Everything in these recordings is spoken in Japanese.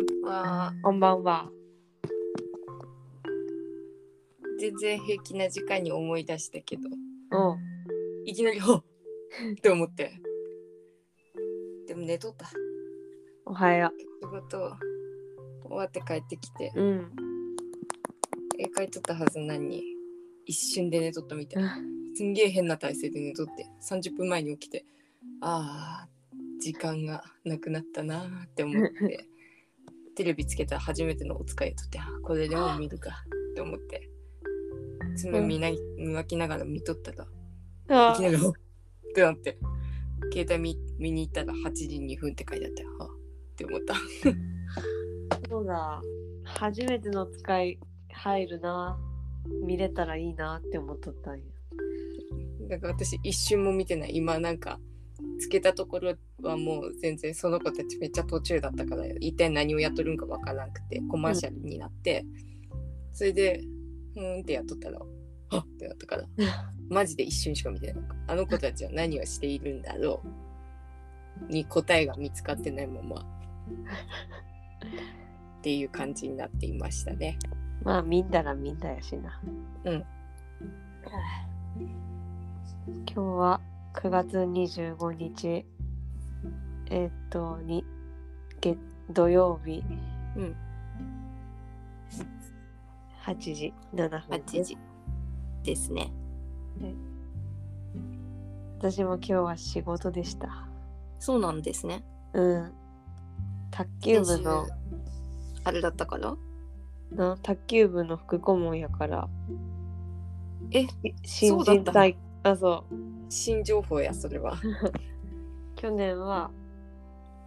んは。こんばんは。全然平気な時間に思い出したけど、うん。いきなり、ほっって思って。でも寝とった。おはよ仕事終わって帰ってきて、う。うん。絵描いとったはずなのに、一瞬で寝とったみたい。すんげえ変な体勢で寝とって、30分前に起きて、ああ、時間がなくなったなーって思って、テレビつけたら初めてのお使いとって、これでも見るかって思って、爪磨い磨きながら見とったら、あいきなり、ほっってなって、携帯見見に行ったら8時2分って書いてあったよ。はあって思った。そうだ。初めての使い入るな。見れたらいいなって思っとったんや。だから私一瞬も見てない。今なんか、つけたところはもう全然その子たちめっちゃ途中だったから、一体何をやっとるんかわからなくて、コマーシャルになって、それで、ふーんってやっとったら、はっってなったから、マジで一瞬しか見てない。あの子たちは何をしているんだろうに答えが見つかってないまま、っていう感じになっていましたね。まあ、見んだら見んだやしな。うん。今日は9月25日。えーっと、に、月土曜日うん。8時7分。8時ですね。私も今日は仕事でした。そうなんですね。うん。卓球部のあれだったから？な卓球部の副顧問やからえし新人大あそう新情報やそれは 去年は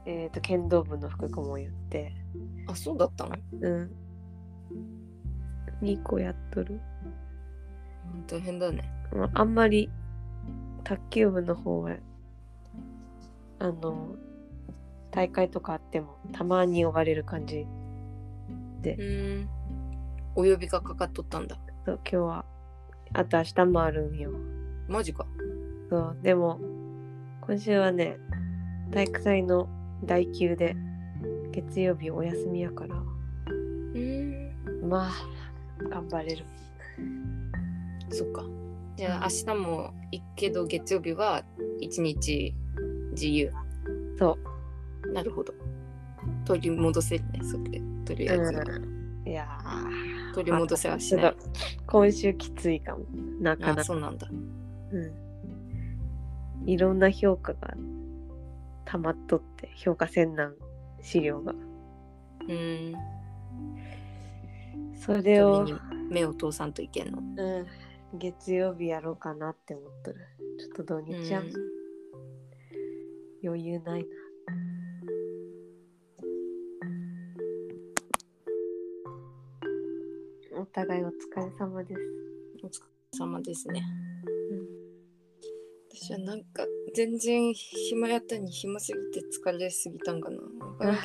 えっ、と剣道部の副顧問やって。あそうだったの？うん。2個やっとる、大変だね。まあ、あんまり卓球部の方はあの大会とかあってもたまに呼ばれる感じ。うーん。お呼びがかかっとったんだ。そう今日はあと明日もあるんよ。マジか。そうでも今週はね体育祭の代休で月曜日お休みやから。うーん。まあ頑張れる。そっか。じゃあ明日も行くけど月曜日は一日自由。そう。なるほど。取り戻せるねそれで。とりあえず。は、いやー。取り戻せはしない。今週きついかも。なかなあかそうなんだ。うん。いろんな評価が溜まっとって評価せんなん資料が。うーん。それを目を通さんといけんの？うん。月曜日やろうかなって思っとる。ちょっと土日はうん。余裕ないな。お互いお疲れ様です。お疲れ様ですね私はなんか全然暇やったに暇すぎて疲れすぎたんかな。わか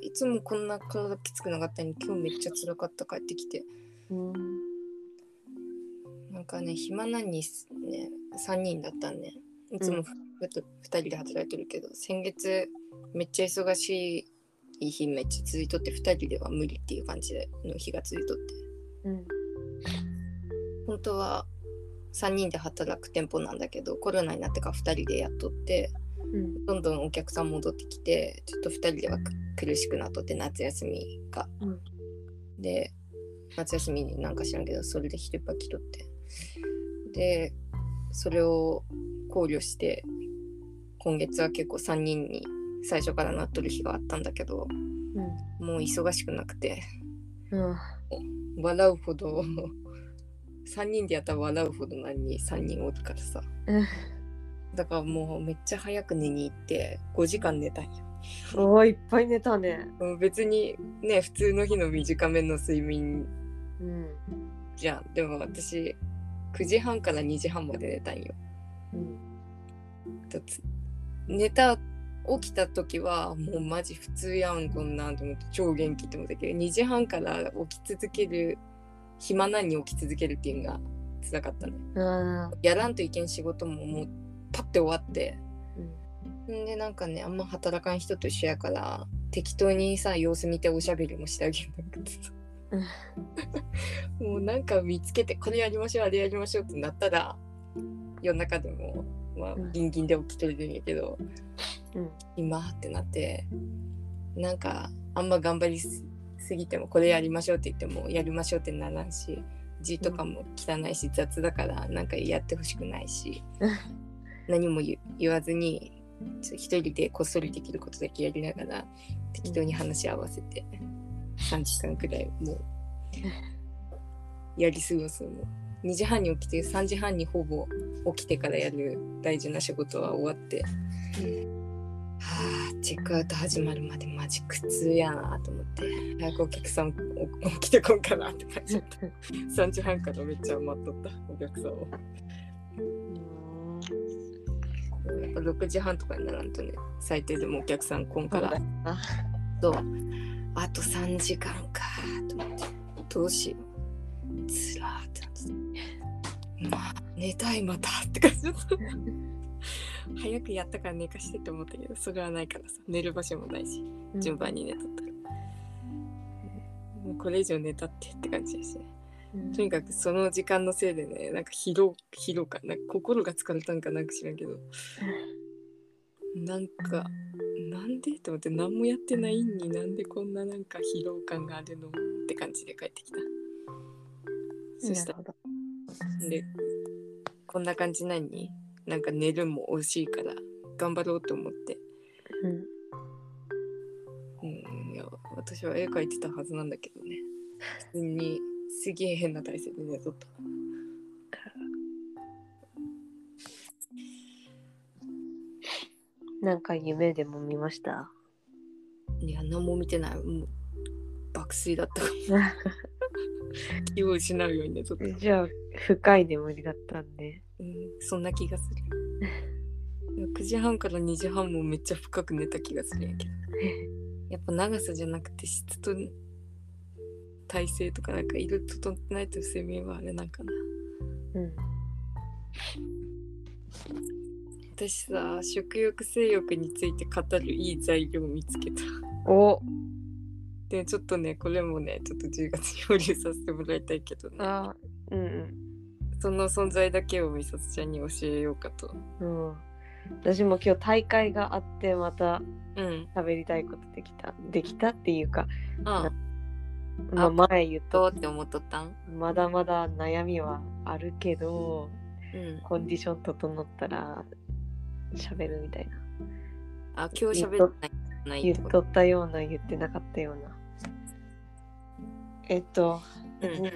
いつもこんな体きつくなかったのに今日めっちゃ辛かった帰ってきて。うん。なんかね暇なにね3人だったんね。いつもうんふ2人で働いてるけど先月めっちゃ忙しい日めっちゃ続いとって2人では無理っていう感じの日が続いとって。うん。本当は3人で働く店舗なんだけどコロナになってから2人でやっとってうん。どんどんお客さん戻ってきてちょっと2人ではく苦しくなっとって夏休みが。うんで夏休みになんか知らんけどそれで一人っぱ来とってでそれを考慮して今月は結構3人に最初からなっとる日があったんだけどもう忙しくなくてうん。笑うほど3人でやったら笑うほど何に3人おるからさうん。だからもうめっちゃ早く寝に行って5時間寝たんよおーいっぱい寝たね。うん別にね普通の日の短めの睡眠うん。じゃんでも私9時半から2時半まで寝たんようん。だつ寝た起きた時はもうマジ普通やんこんなんと思って超元気って思ったけど2時半から起き続ける暇なに起き続けるっていうのが辛かったね。あやらんといけん仕事ももうパッて終わって。うん。んでなんかねあんま働かん人と一緒やから適当にさ様子見ておしゃべりもしてあげるんだけどさもうなんか見つけてこれやりましょうあれやりましょうってなったら夜中でもまあうん。ギンギンで起きてるんやけど、うん。今ってなってなんかあんま頑張りすすぎてもこれやりましょうって言ってもやりましょうってならんし字とかも汚いし雑だからなんかやってほしくないし何も言言わずに一人でこっそりできることだけやりながら適当に話し合わせて3時間くらいもうやり過ごすの2時半に起きて3時半にほぼ起きてからやる大事な仕事は終わって、はあチェックアウト始まるまでマジ苦痛やなと思って。早くお客さんお起きてこんかなって感じだった。3時半からめっちゃ待っとったお客さんを。やっぱ6時半とかにならんとね最低でもお客さん来んから。あそう。あと3時間かと思って。どうしよう。つらーってなって。たまあ寝たいまたって感じだった早くやったから寝かしてって思ったけどそれはないからさ。寝る場所もないし順番に寝とったら、もうこれ以上寝たってって感じだし。ねうん。とにかくその時間のせいでねなんか疲労疲労感なんか心が疲れたんかなんか知らんけど。なんかなんでと思って何もやってないんになんでこんななんか疲労感があるのって感じで帰ってきた。そしたらでこんな感じなのになんか寝るも惜しいから頑張ろうと思って。うん。うんいや私は絵描いてたはずなんだけどね。普通にすげえ変な体勢で寝とった。なんか夢でも見ました？いや何も見てない。もう爆睡だった 気を失うように寝と。った、じゃあ深い眠りだったんで。うん、そんな気がする。9時半から2時半もめっちゃ深く寝た気がするんやけど。やっぱ長さじゃなくて質と体勢とかなんかいろいろ整ってないと睡眠はあれなんかな。うん。私さ食欲性欲について語るいい材料を見つけた。おでちょっとねこれもねちょっと10月に保留させてもらいたいけどね。あうんその存在だけを美里ちゃんに教えようかと。うん。うん私も今日大会があってまたうん。喋りたいことできたできたっていうか、あまあ、前言っとって思っとったん？まだまだ悩みはあるけどうん。コンディション整ったら喋るみたいな。あ今日喋ってない言っとったような言ってなかったようなえっとうんうん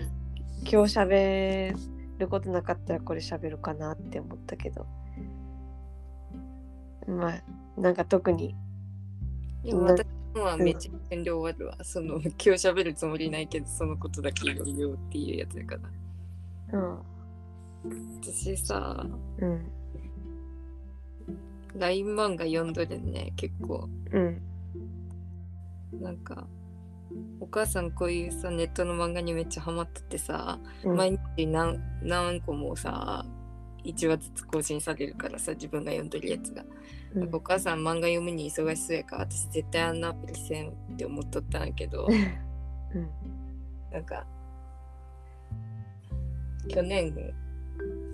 今日喋ることなかったらこれ喋るかなって思ったけどまあなんか特に私のはめっちゃ遠慮終わるわ。その今日喋るつもりないけどそのことだけ言うよっていうやつだから。うん私さ、うん。LINE 漫画読んどるね、結構。うん。なんか、お母さんこういうさ、ネットの漫画にめっちゃハマっててさ、うん毎日何何個もさ、1話ずつ更新されるからさ、自分が読んどるやつが。なんかお母さん漫画読むに忙しそうやから、私絶対あんなアプリせんって思っとったんやけど、うん。なんか、去年、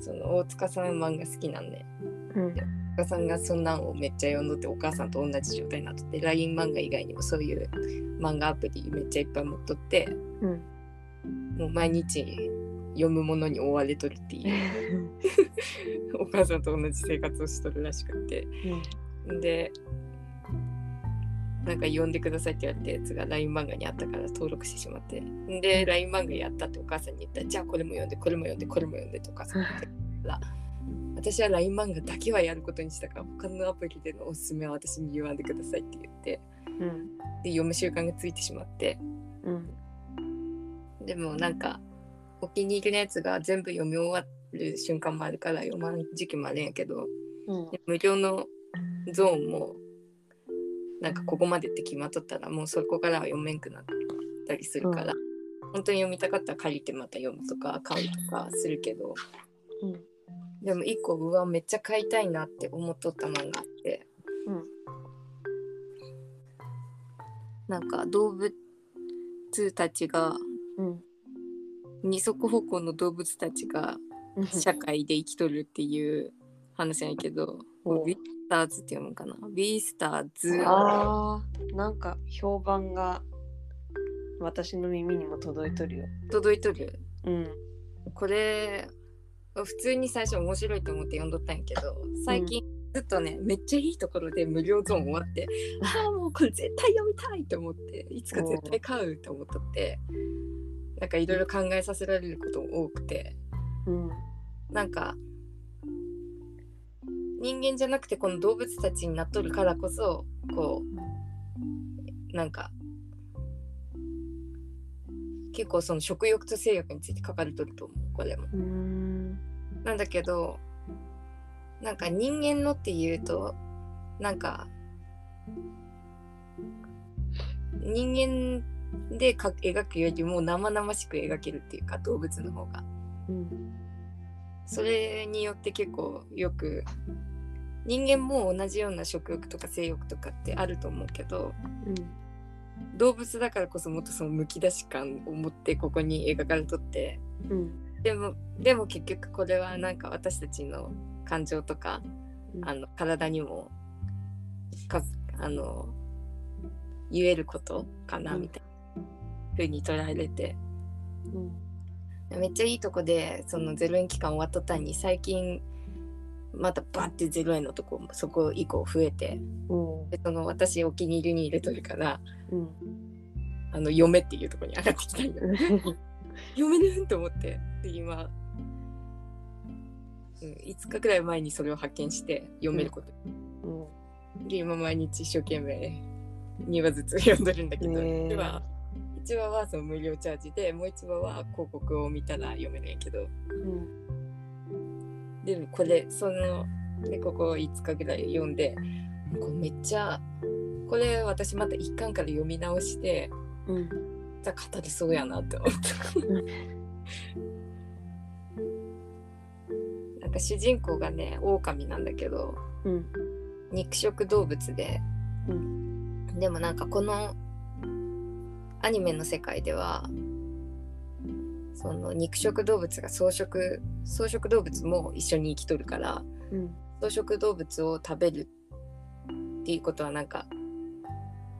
その大塚さんの漫画好きなんで、うん。大塚さんがそんなんをめっちゃ読んどってお母さんと同じ状態になっとって LINE 漫画以外にもそういう漫画アプリめっちゃいっぱい持っとってうん。もう毎日読むものに追われとるっていうお母さんと同じ生活をしとるらしくってでなんか読んでくださいって言われたやつが LINE 漫画にあったから登録してしまってで LINE 漫画やったってお母さんに言ったらじゃあこれも読んでこれも読んでこれも読んでとかさ私は LINE 漫画だけはやることにしたから他のアプリでのおすすめは私に言わんでくださいって言ってうん。で読む習慣がついてしまってうん。でもなんかお気に入りのやつが全部読み終わる瞬間もあるから読まん時期もあるんやけどうん。で無料のゾーンもなんかここまでって決まっとったらもうそこからは読めんくなったりするから、本当に読みたかったら借りてまた読むとか買うとかするけどうん。でも一個うわめっちゃ買いたいなって思っとった漫画あって。うん。なんか動物たちがうん。二足歩行の動物たちが社会で生きとるっていう話やけど、おビースターズって読むんかな？ビースターズ。あー。なんか評判が私の耳にも届いとるよ。届いとるうん。これ普通に最初面白いと思って読んどったんやけど最近ずっとね、めっちゃいいところで無料ゾーン終わってああもうこれ絶対読みたいと思っていつか絶対買うと思っとってなんかいろいろ考えさせられることも多くてうん。なんか人間じゃなくてこの動物たちになっとるからこそこうなんか結構その食欲と性欲について書かれとると思うこれも。なんだけどなんか人間のっていうとなんか人間でか描くよりも生々しく描けるっていうか動物の方が。うん。それによって結構よく人間も同じような食欲とか性欲とかってあると思うけど動物だからこそもっとそのむき出し感を持ってここに描かれとってうん。でもでも結局これはなんか私たちの感情とかうんあの体にもかあの言えることかなうんみたいな風に捉えれて。うん。めっちゃいいとこでその0円期間終わっとったんに最近またバッて0円のとこそこ以降増えてうん。でその私お気に入りに入れとるからうん。あの嫁っていうとこに上がってきたんよ 嫁ねんと思ってで今、うん、5日くらい前にそれを発見して読めること、うん。で今毎日一生懸命2話ずつ読んでるんだけど、ねえ1話1話はその無料チャージでもう1話は広告を見たら読めるんやけどうん。でもこれそのでここ5日ぐらい読んでこれめっちゃこれ私また一巻から読み直してうん。じゃ語りそうやなって思った。なんか主人公がね狼なんだけどうん。肉食動物で、うでもなんかこのアニメの世界ではその肉食動物が草食草食動物も一緒に生きとるからうん。草食動物を食べるっていうことはなんか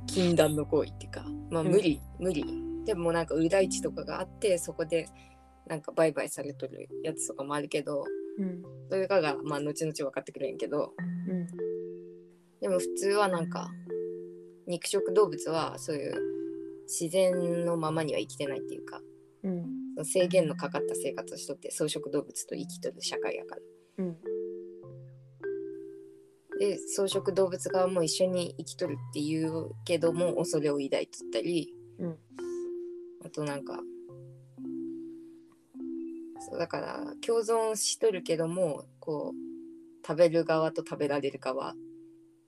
禁断の行為っていうかまあうん無理、無理でもなんか裏市とかがあってそこでなんか売買されとるやつとかもあるけどうん。それかがまあ後々分かってくれんけどうん。でも普通はなんか肉食動物はそういう自然のままには生きてないっていうかうん。その制限のかかった生活をしとって草食動物と生きとる社会やから。うん。で草食動物側も一緒に生きとるっていうけども恐れを抱いとったりうん。あとなんかそうだから共存しとるけどもこう食べる側と食べられる側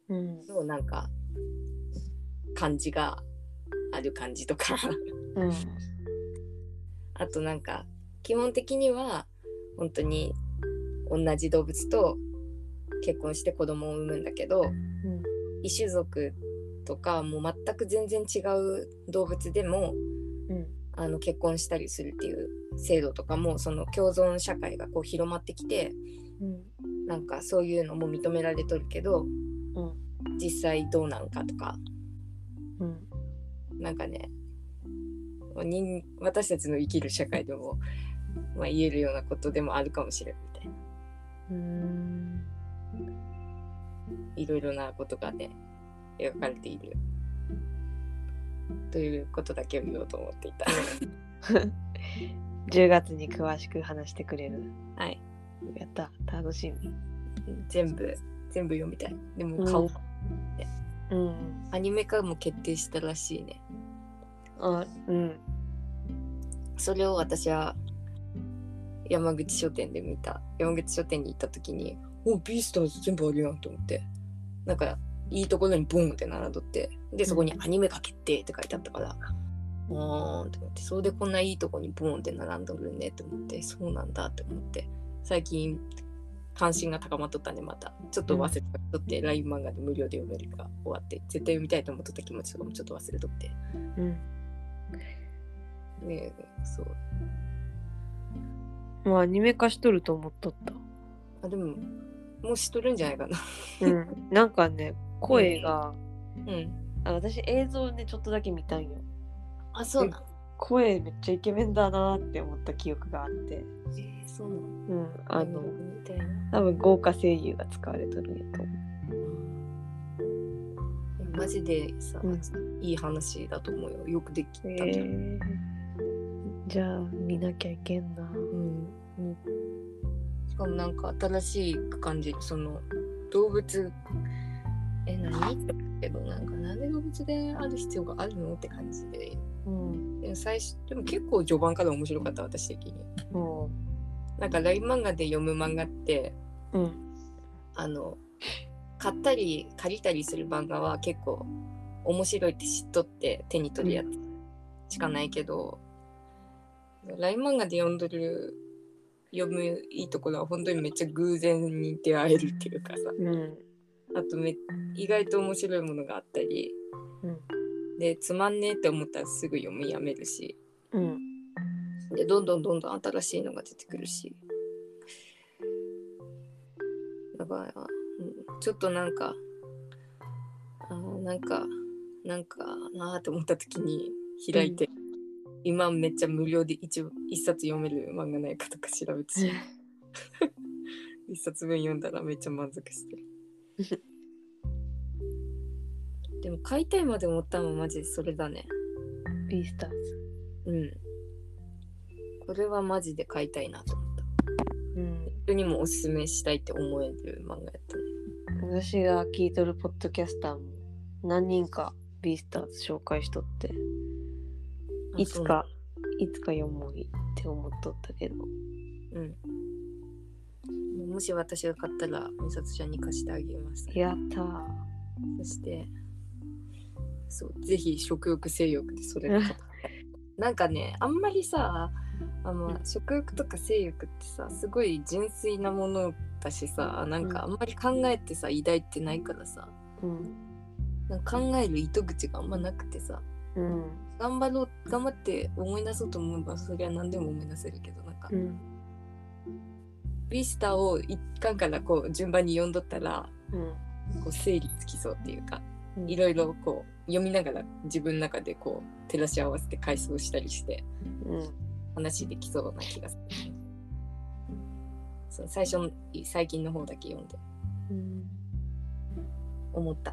うん。のなんか感じがある感じとかうん。あとなんか基本的には本当に同じ動物と結婚して子供を産むんだけどうん。異種族とかもう全く全然違う動物でもうん。あの結婚したりするっていう制度とかもその共存社会がこう広まってきてうん。なんかそういうのも認められとるけどうん。実際どうなんかとかうん。なんかね人私たちの生きる社会でも、まあ、言えるようなことでもあるかもしれんみたいなうん。いろいろなことがね描かれているということだけを言おうと思っていた10月に詳しく話してくれる。はいやった。楽しみ。全部全部読みたいでも顔、うんうん。アニメ化も決定したらしいねあ、うん。それを私は山口書店で見た山口書店に行った時に「おビースターズ全部あるやん」と思ってなんかいいところにボンって並んどってでそこに「アニメ化決定」って書いてあったから「あーん」と思ってそれでこんないいとこにボンって並んどるねって思ってそうなんだって思って最近関心が高まっとったんでまた。ちょっと忘れとって、LINE 漫画で無料で読めるが終わって絶対読みたいと思っとった気持ちとかもちょっと忘れとって。うん。ねそう。もうアニメ化しとると思っとった。あでももう知っとるんじゃないかな。うん。なんかね声が、うん。あ私映像でちょっとだけ見たんよ。あそう。なの声めっちゃイケメンだなって思った記憶があって。えー、そうなの。うんあの多分豪華声優が使われとるんやと思えマジでさ、うん。いい話だと思うよ。よくできたう、じゃん、えー、じゃあ見なきゃいけんな。うん。うん。しかもなんか新しい感じその動物え何？けどなんかなんで動物である必要があるのって感じで。うん。でも最初でも結構序盤から面白かった私的に。もなんか LINE 漫画で読む漫画ってううん。あの買ったり借りたりする漫画は結構面白いって知っとって手に取るやつしかないけど、LINE 漫画で読んどる読むいいところは本当にめっちゃ偶然に出会えるっていうかさ。うんあとめ意外と面白いものがあったり。うん。でつまんねえって思ったらすぐ読みやめるし。うん。でどんどんどんどん新しいのが出てくるし。だから、うん、ちょっとなんかあーなんかなんかなーって思った時に開いて、今めっちゃ無料で一一冊読める漫画ないかとか調べてし 一冊分読んだらめっちゃ満足して。る でも買いたいまで思ったのはマジでそれだね。ビースターズ。うん。これはマジで買いたいなと思った。うん。人にもおすすめしたいって思える漫画やったね。私が聞いとるポッドキャスターも何人かビースターズ紹介しとっていつかいつか読もうって思っとったけど。うんもし私が買ったら美里ちゃんに貸してあげます。やったー。そしてそうぜひ食欲性欲でそれが なんかねあんまりさあの食欲とか性欲ってさすごい純粋なものだしさなんかあんまり考えてさ抱いてないからさうん。なんか考える糸口があんまなくてさうん。頑張ろう頑張って思い出そうと思えばそれは何でも思い出せるけどなんか、うんビスタを一巻からこう順番に読んどったらうんこう整理つきそうっていうかうんいろいろこう読みながら自分の中でこう照らし合わせて回想したりしてうん話できそうな気がする。そう最初の最近の方だけ読んでうん思った。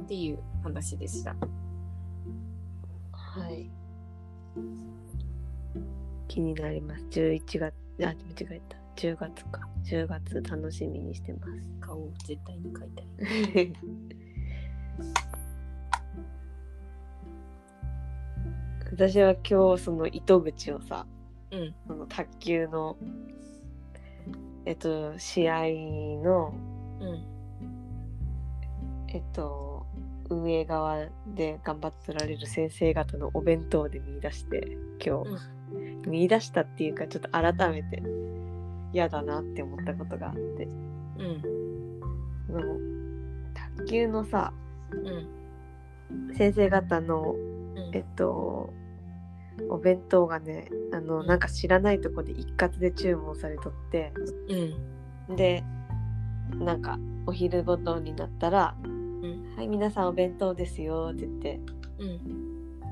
っていう話でした。はい気になります。11月あ間違えた。10月か。10月楽しみにしてます。顔を絶対に描いたい。私は今日その糸口をさうん。その卓球のえっと試合のうん。えっと運営側で頑張っておられる先生方のお弁当で見出して今日、見出したっていうかちょっと改めて嫌だなって思ったことがあって。うん。あの卓球のさうん。先生方のうん。えっとお弁当がねあのなんか知らないとこで一括で注文されとってうん。でなんかお昼ごとになったら「ん。はい皆さんお弁当ですよ」って言ってうん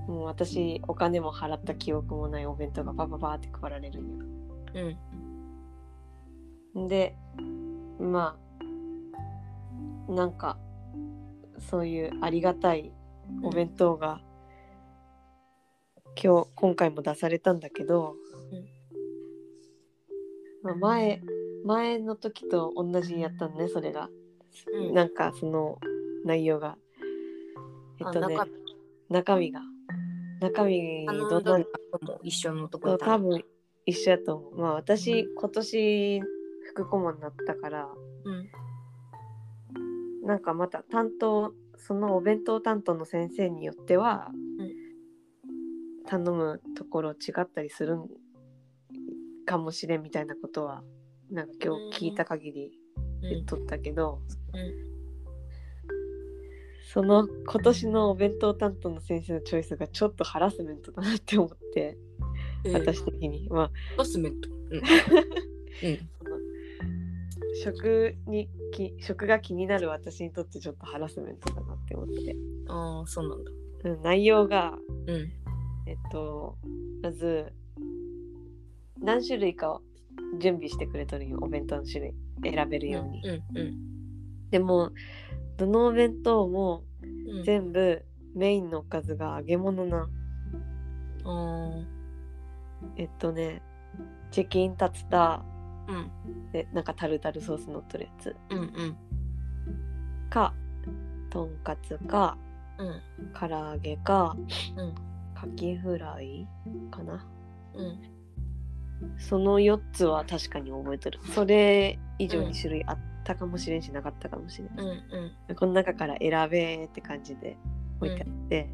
もう私お金も払った記憶もないお弁当がバババーって配られるんよ。うん。でまあなんかそういうありがたいお弁当が、今日今回も出されたんだけど、まあ、前前の時と同じやったのねそれが、うん。なんかその内容が。えっとねあ中身が中身どんなも一緒のところ多分一緒やと思う。まあ私今年副顧問になったからうん。なんかまた担当そのお弁当担当の先生によっては、うん。頼むところ違ったりするんかもしれんみたいなことはなんか今日聞いた限り言っとったけど、うんその今年のお弁当担当の先生のチョイスがちょっとハラスメントだなって思って、うん私的にまあハラスメント。うん。うん。その食にき食が気になる私にとってちょっとハラスメントだなって思って、ああ、そうなんだ。うん、内容がうん。えっとまず何種類かを準備してくれとるんよお弁当の種類選べるように、うん。うん。でもどのお弁当もうん。全部メインのおかずが揚げ物なあえっとねチキンタツタあ。うん。でなんかタルタルソース乗っとるやつうん。うん。かとんかつかうん。唐揚げか、うんカキフライかなうん。その4つは確かに覚えてるそれ以上に種類あったかもしれんしなかったかもしれん、うん。うん。この中から選べーって感じで置いてあって、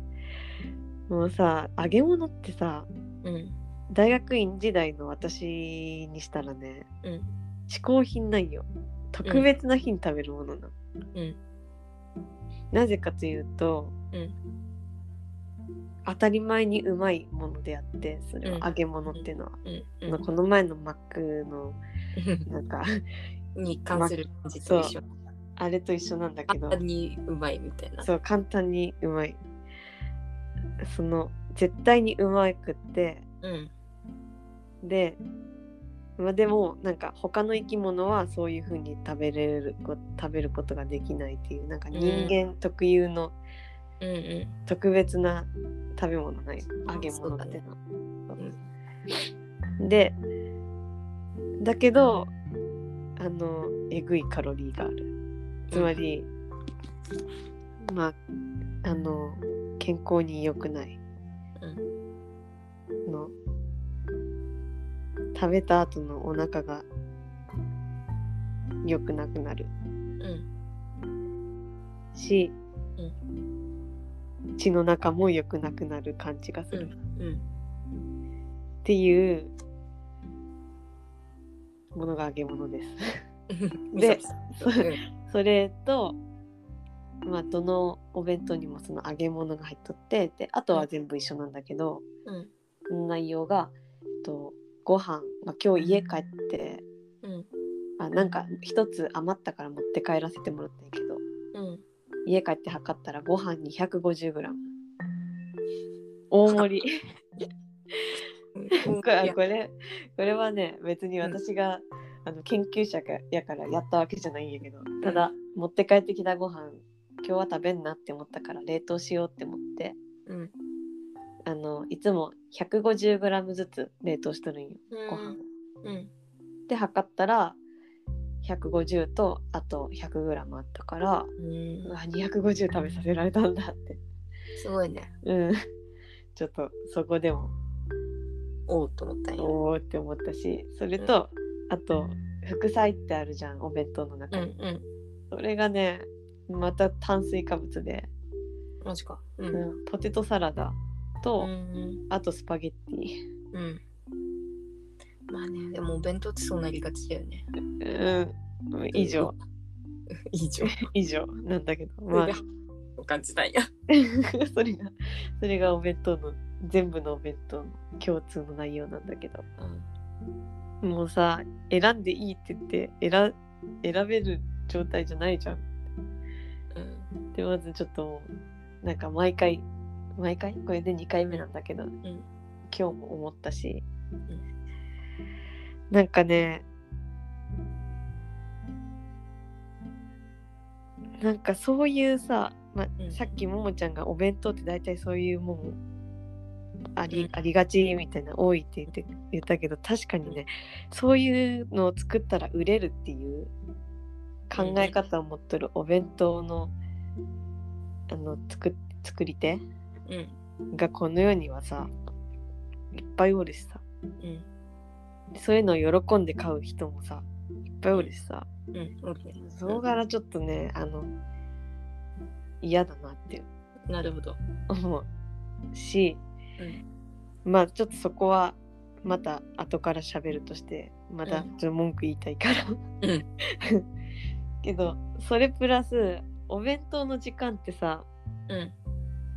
もうさ揚げ物ってさうん。大学院時代の私にしたらね、うん嗜好品なんよ特別な日に食べるものな、うん。なぜかというと、うん当たり前にうまいものであってそれうんは揚げ物っていうのは、うん。まあこの前のマックの なんかに関する感じと一緒。あれと一緒なんだけど簡単にうまいみたいな。そう簡単にうまいその絶対にうまくってうん。でまあでもなんか他の生き物はそういう風に食べれるこ食べることができないっていうなんか人間特有のうん。うん。特別な食べ物ない？あ揚げ物ってのは、うんでだけどあのえぐいカロリーがある。つまり、まああの健康に良くない、の食べた後のお腹が良くなくなる。うん。し、血の中も良くなくなる感じがする、うん。うん。っていうものが揚げ物です。でうん それと、まあ、どのお弁当にもその揚げ物が入っとってであとは全部一緒なんだけど、うん。内容が、えっと、ご飯、まあ、今日家帰ってうん。あなんか一つ余ったから持って帰らせてもらったんやけどうん。家帰って測ったらご飯 250g 大盛りこれこれこれはね別に私が、あの研究者かやからやったわけじゃないんやけどただ、持って帰ってきたご飯今日は食べんなって思ったから冷凍しようって思ってうん。あのいつも 150g ずつ冷凍しとるんよご飯を。うん。で測ったら150とあと 100g あったからうんう。わ250食べさせられたんだってすごいね。うんちょっとそこでもおうと思ったんや。おおって思ったしそれと、あと副菜ってあるじゃんお弁当の中に、うん。うん。それがねまた炭水化物で、マジか。う。うんんポテトサラダと、うん。あとスパゲッティうん。まあね、でもお弁当ってそうなりがちだよね。うん以上以上。以上 なんだけどまあ お感じたんや。それがそれがお弁当の全部のお弁当の共通の内容なんだけど。もうさ選んでいいって言って選選べる状態じゃないじゃん。うん。でまずちょっとなんか毎回毎回？これで2回目なんだけど、ん。今日も思ったし、うん。なんかねなんかそういうさ、まうん。さっきももちゃんがお弁当って大体そういうもんあり,、うんありがちみたいな多いって言って言ったけど確かにねそういうのを作ったら売れるっていう考え方を持っとるお弁当のあの作作り手うん。がこの世にはさいっぱいおるしさうん。そういうのを喜んで買う人もさいっぱいおるしさうん。オッケーそこからちょっとねあの嫌だなってなるほど。思うし、まあちょっとそこはまた後から喋るとしてまたうん。ちょっと文句言いたいから、うん。けどそれプラスお弁当の時間ってさうん。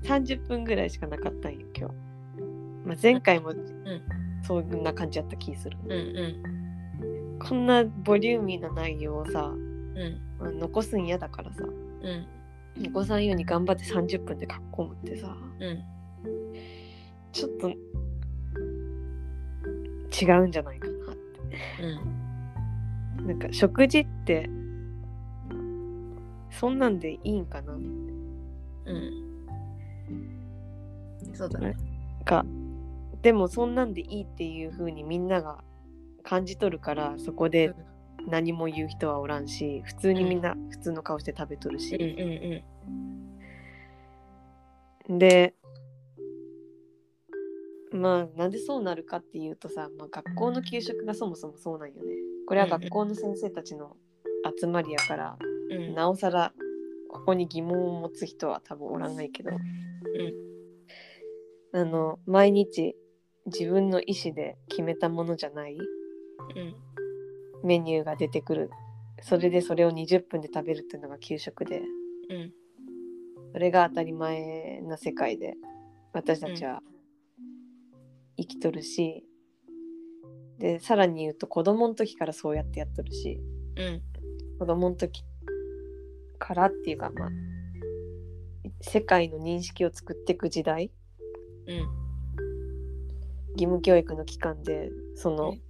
30分ぐらいしかなかったんよ今日、まあ、前回もん。そんな感じやった気する。うんうん。こんなボリューミーな内容をさ、うん。まあ残すん嫌だからさうん。残さんように頑張って30分で書き込むってさ。うんちょっと違うんじゃないかなって。うん。なんか食事ってそんなんでいいんかなうん。そうだね。かでもそんなんでいいっていう風にみんなが感じ取るからそこで何も言う人はおらんし普通にみんな普通の顔して食べとるうんし、うん。でまあなんでそうなるかっていうとさ、まあ、学校の給食がそもそもそうなんよね。これは学校の先生たちの集まりやから、うん。うんなおさらここに疑問を持つ人は多分おらんないけど、あの毎日自分の意思で決めたものじゃないうん。メニューが出てくる。それでそれを20分で食べるっていうのが給食で。うん。それが当たり前な世界で私たちは生きとるし、でさらに言うと子供の時からそうやってやっとるしうん。子供の時からっていうかまあ世界の認識を作っていく時代うん。義務教育の期間でそのね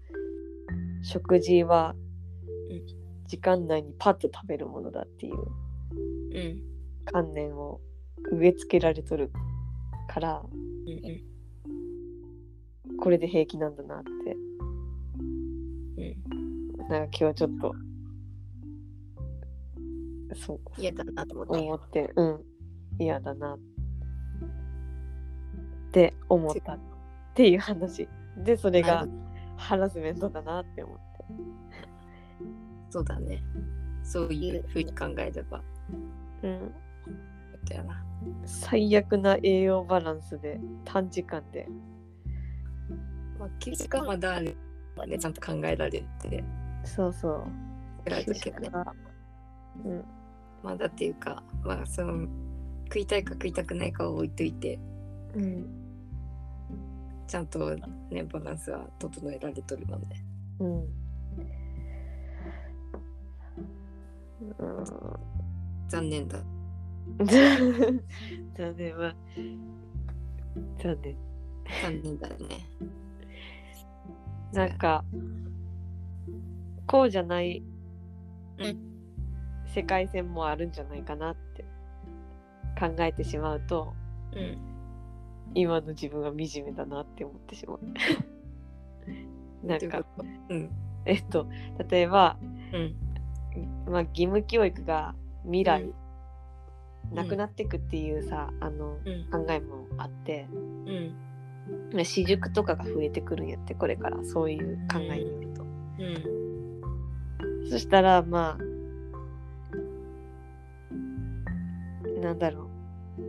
食事はうん。時間内にパッと食べるものだっていううん。観念を植え付けられとるからうんこれで平気なんだなって。うん。なんか今日ちょっとそう。嫌だなと思って思って。うん。嫌だなって思ったっていう話。でそれがハラスメントだなって思って。そうだね。そういうふうに考えれば。うん。最悪な栄養バランスで短時間でまあ給食はまだねちゃんと考えられて。そうそう。作られたけど。ねうん。まだっていうかまあその食いたいか食いたくないかは置いといて。うん。ちゃんとねバランスは整えられとるので。うんうん。残念だ。残念は。残念。残念だねなんかこうじゃないうん。世界線もあるんじゃないかなって考えてしまうとうん。今の自分は惨めだなって思ってしまう。なんかうん。えっと例えば、うん。まあ、義務教育が未来、うん。なくなっていくっていうさあのうん。考えもあってうん私塾とかが増えてくるんやってこれからそういう考えにいると。うん。そしたらまあなんだろう。ん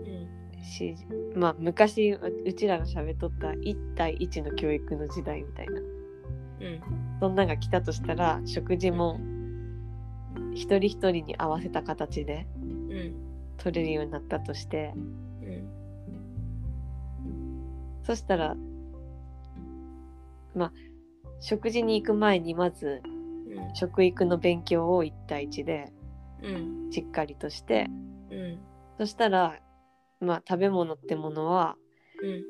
うしまあ昔ううちらが喋っとった1対1の教育の時代みたいな。うん。そんなんが来たとしたら食事も一人一人に合わせた形でうん。取れるようになったとしてうんそしたらまあ食事に行く前にまずうん。食育の勉強を1対1でうん。しっかりとしてうん。そしたらまあ食べ物ってものはうん。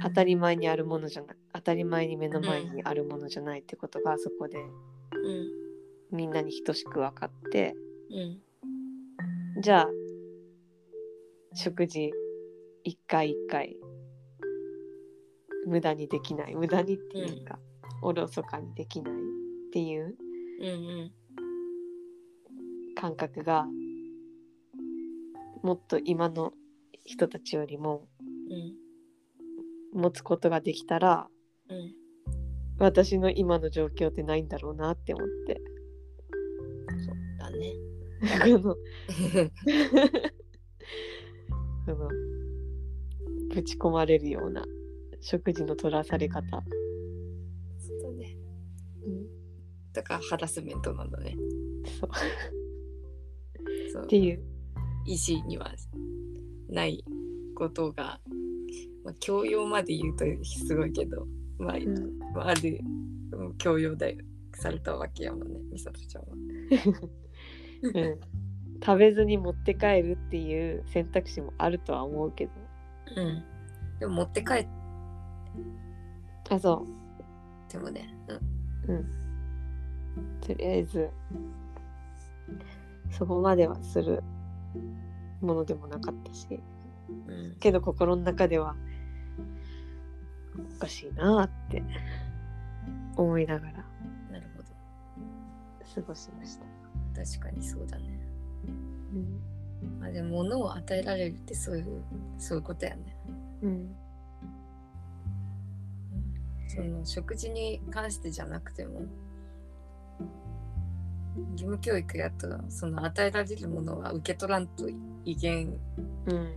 当たり前にあるものじゃな当たり前に目の前にあるものじゃないってことがそこでうん。みんなに等しく分かってうん。じゃあ食事一回一回。無駄にできない。無駄にっていうか、おろそかにできないっていう。うんうん。感覚がもっと今の人たちよりもうん。持つことができたらうん私の今の状況ってないんだろうなって思って。そうだね。この。このぶち込まれるような食事の取らされ方。そうだね。うん、だからハラスメントなんだね。そう。そう。っていう。意思にはないことが、まあ、教養まで言うとすごいけど、まあ、うん。まああるうん教養だよ。されたわけやもんね美里ちゃんは。うん、食べずに持って帰るっていう選択肢もあるとは思うけどうん、でも持って帰っあそてもね、ううん。とりあえずそこまではするものでもなかったし。うん。うん、けど心の中ではおかしいなあって思いながらなるほど。過ごしました、確かにそうだね。うん。まあ、でも物を与えられるってそういうそういうことやね。うん。その食事に関してじゃなくても義務教育やとその与えられるものは受け取らんと威厳うん。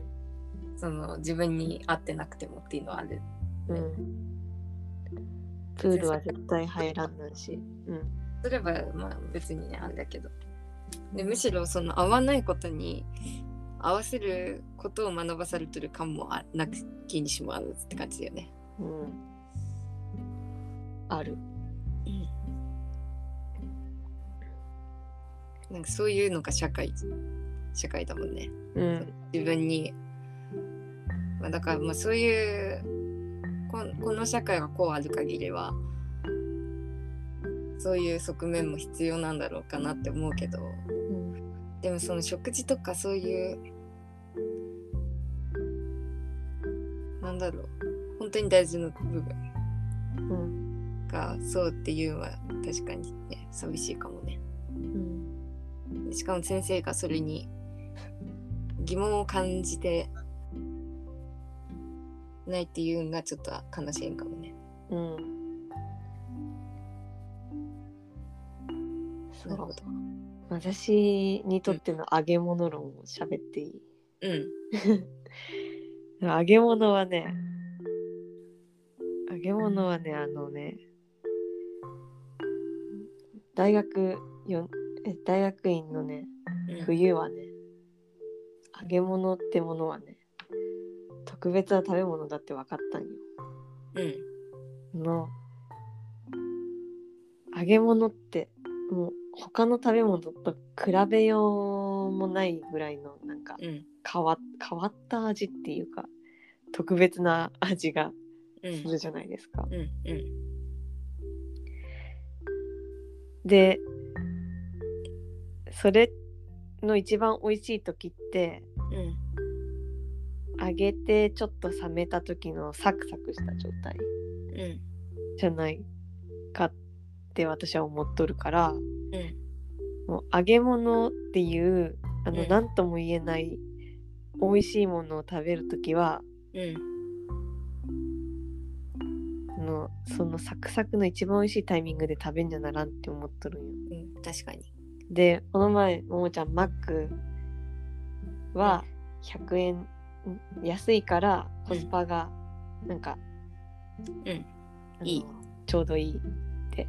その自分に合ってなくてもっていうのはある。うん。プールは絶対入らんなんし。うん。それはまあ別にねあれだけどでむしろその合わないことに合わせることを学ばされてる感もあなく気にしもあるって感じだよね。うん。ある。なんかそういうのが社会社会だもんね。うん。自分に、まあ、だからまあそういうここの社会がこうある限りはそういう側面も必要なんだろうかなって思うけどうんでもその食事とかそういうなんだろう本当に大事な部分がそうっていうのは確かにね寂しいかもね。うんしかも先生がそれに疑問を感じてないっていうのがちょっと悲しいかもね。うんなるほど。私にとっての揚げ物論を喋っていい、うん。揚げ物はね揚げ物はねあのね大学よえ大学院のねうん冬はね揚げ物ってものはね特別な食べ物だって分かったんよ。うん。の揚げ物ってもう他の食べ物と比べようもないぐらいのなんかうん。変わ変わった味っていうか特別な味がうん。するじゃないですか。うん。うん。でそれの一番美味しい時ってうん。揚げてちょっと冷めた時のサクサクした状態うん。じゃないかって私は思っとるからうん。もう揚げ物っていうあのうん何とも言えない美味しいものを食べる時はうん。あのそのサクサクの一番美味しいタイミングで食べんじゃならんって思っとるんよ。うん。確かに。でこの前ももちゃんマックは100円ん安いからコスパがなんか、うんあのいいちょうどいいって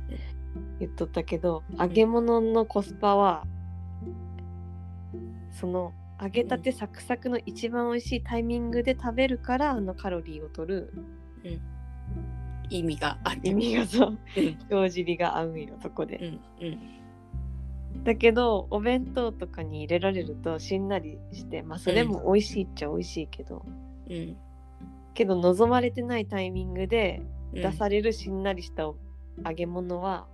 言っとったけど揚げ物のコスパはその揚げたてサクサクの一番美味しいタイミングで食べるからあのカロリーを取る意味がある。意味がそううん。帳尻が合うんよそこでう。ん。うん。だけどお弁当とかに入れられるとしんなりしてまあそれも美味しいっちゃ美味しいけど、うん。けど望まれてないタイミングでうん出されるしんなりした揚げ物は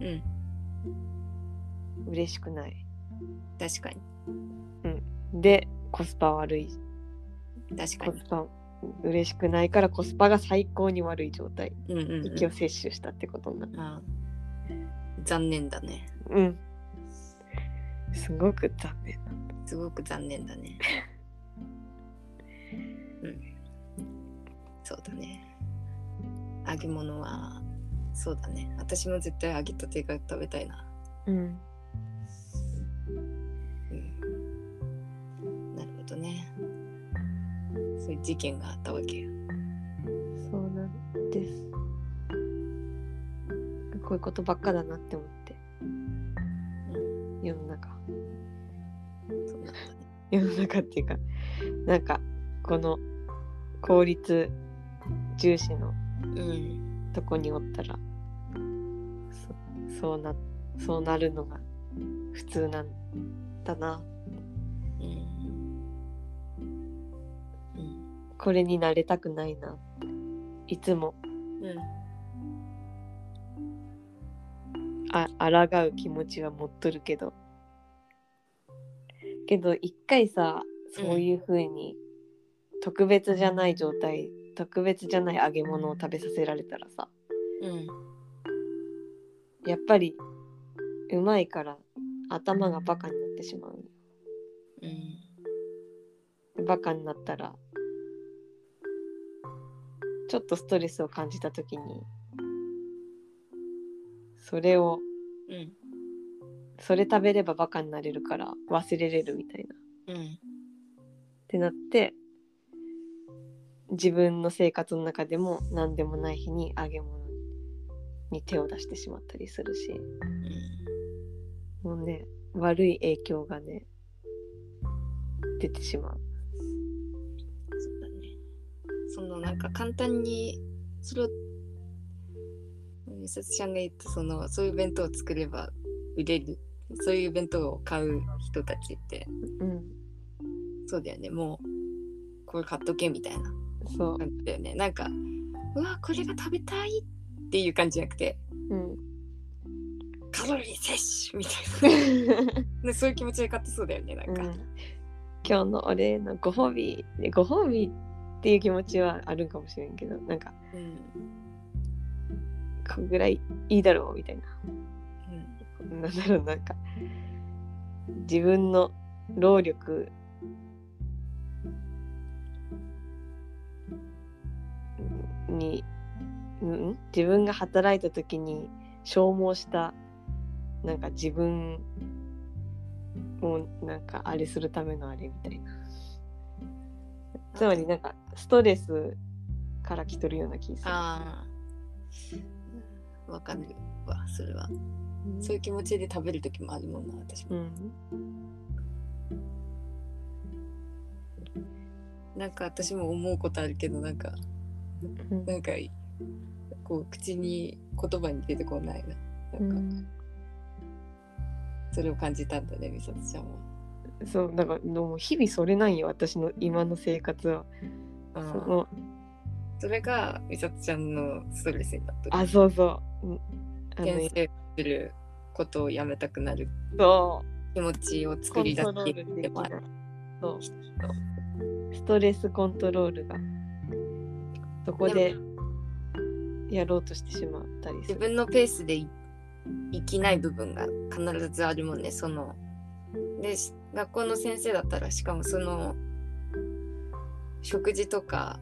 うん。嬉しくない。確かに。でコスパ悪い確かに。コスパ嬉しくないからコスパが最高に悪い状態うんうん、うん。息を摂取したってことになる。ああ残念だね。うん。すごく残念だ。すごく残念だね。うん。そうだね。揚げ物は、そうだね。私も絶対揚げたてが食べたいな。うん。うん。なるほどね。そういう事件があったわけよ。そうなんですこういうことばっかだなって思って世の中そうなんだね世の中っていうかなんかこの効率重視のうんとこにおったらそそうなそうなるのが普通なんだな。うん。うんこれになれたくないな。いつも。うん。あ抗う気持ちは持っとるけど。けど一回さそういう風に特別じゃない状態、特別じゃない揚げ物を食べさせられたらさうんやっぱりうまいから頭がバカになってしまうよ。うん。でバカになったらちょっとストレスを感じた時にそれをうん。それ食べればバカになれるから忘れれるみたいな。っうん。てなって自分の生活の中でも何でもない日に揚げ物に手を出してしまったりするし。もうね悪い影響がね出てしまう。そうだね。そのなんか簡単にそれを美里ちゃんが言ったそのそういう弁当を作れば売れる。そういう弁当を買う人たちって。うん、そうだよね。もうこれ買っとけみたいな。そう、だよね。なんかうわこれが食べたいっていう感じじゃなくてうん、カロリー摂取みたいな。ねそういう気持ちで買ってそうだよねなんか、うん、今日のお礼のご褒美でご褒美っていう気持ちはあるんかもしれんけどなんかうん。こんぐらいいいだろうみたいな。うん。なんだろうなんか自分の労力に、うん、自分が働いた時に消耗したなんか自分をなんかあれするためのあれみたいな。つまりなんかストレスから来とるような気がする。ああわかるわそれは。そういう気持ちで食べる時もあるもんな私も。うん。なんか私も思うことあるけどなんかうん。なんかこう口に言葉に出てこないな。うなんか。ん。それを感じたんだねみさとちゃんは。そうだからもう日々それなんよ私の今の生活は。あー。そのそれがみさとちゃんのストレスになってる。あそうそう。うん。あの転生することをやめたくなる。そ気持ちをう作り出しールでもある。そう。ストレスコントロールが。そこでやろうとしてしまったりする。自分のペースでい生きない部分が必ずあるもんねその。でし学校の先生だったらしかもその食事とか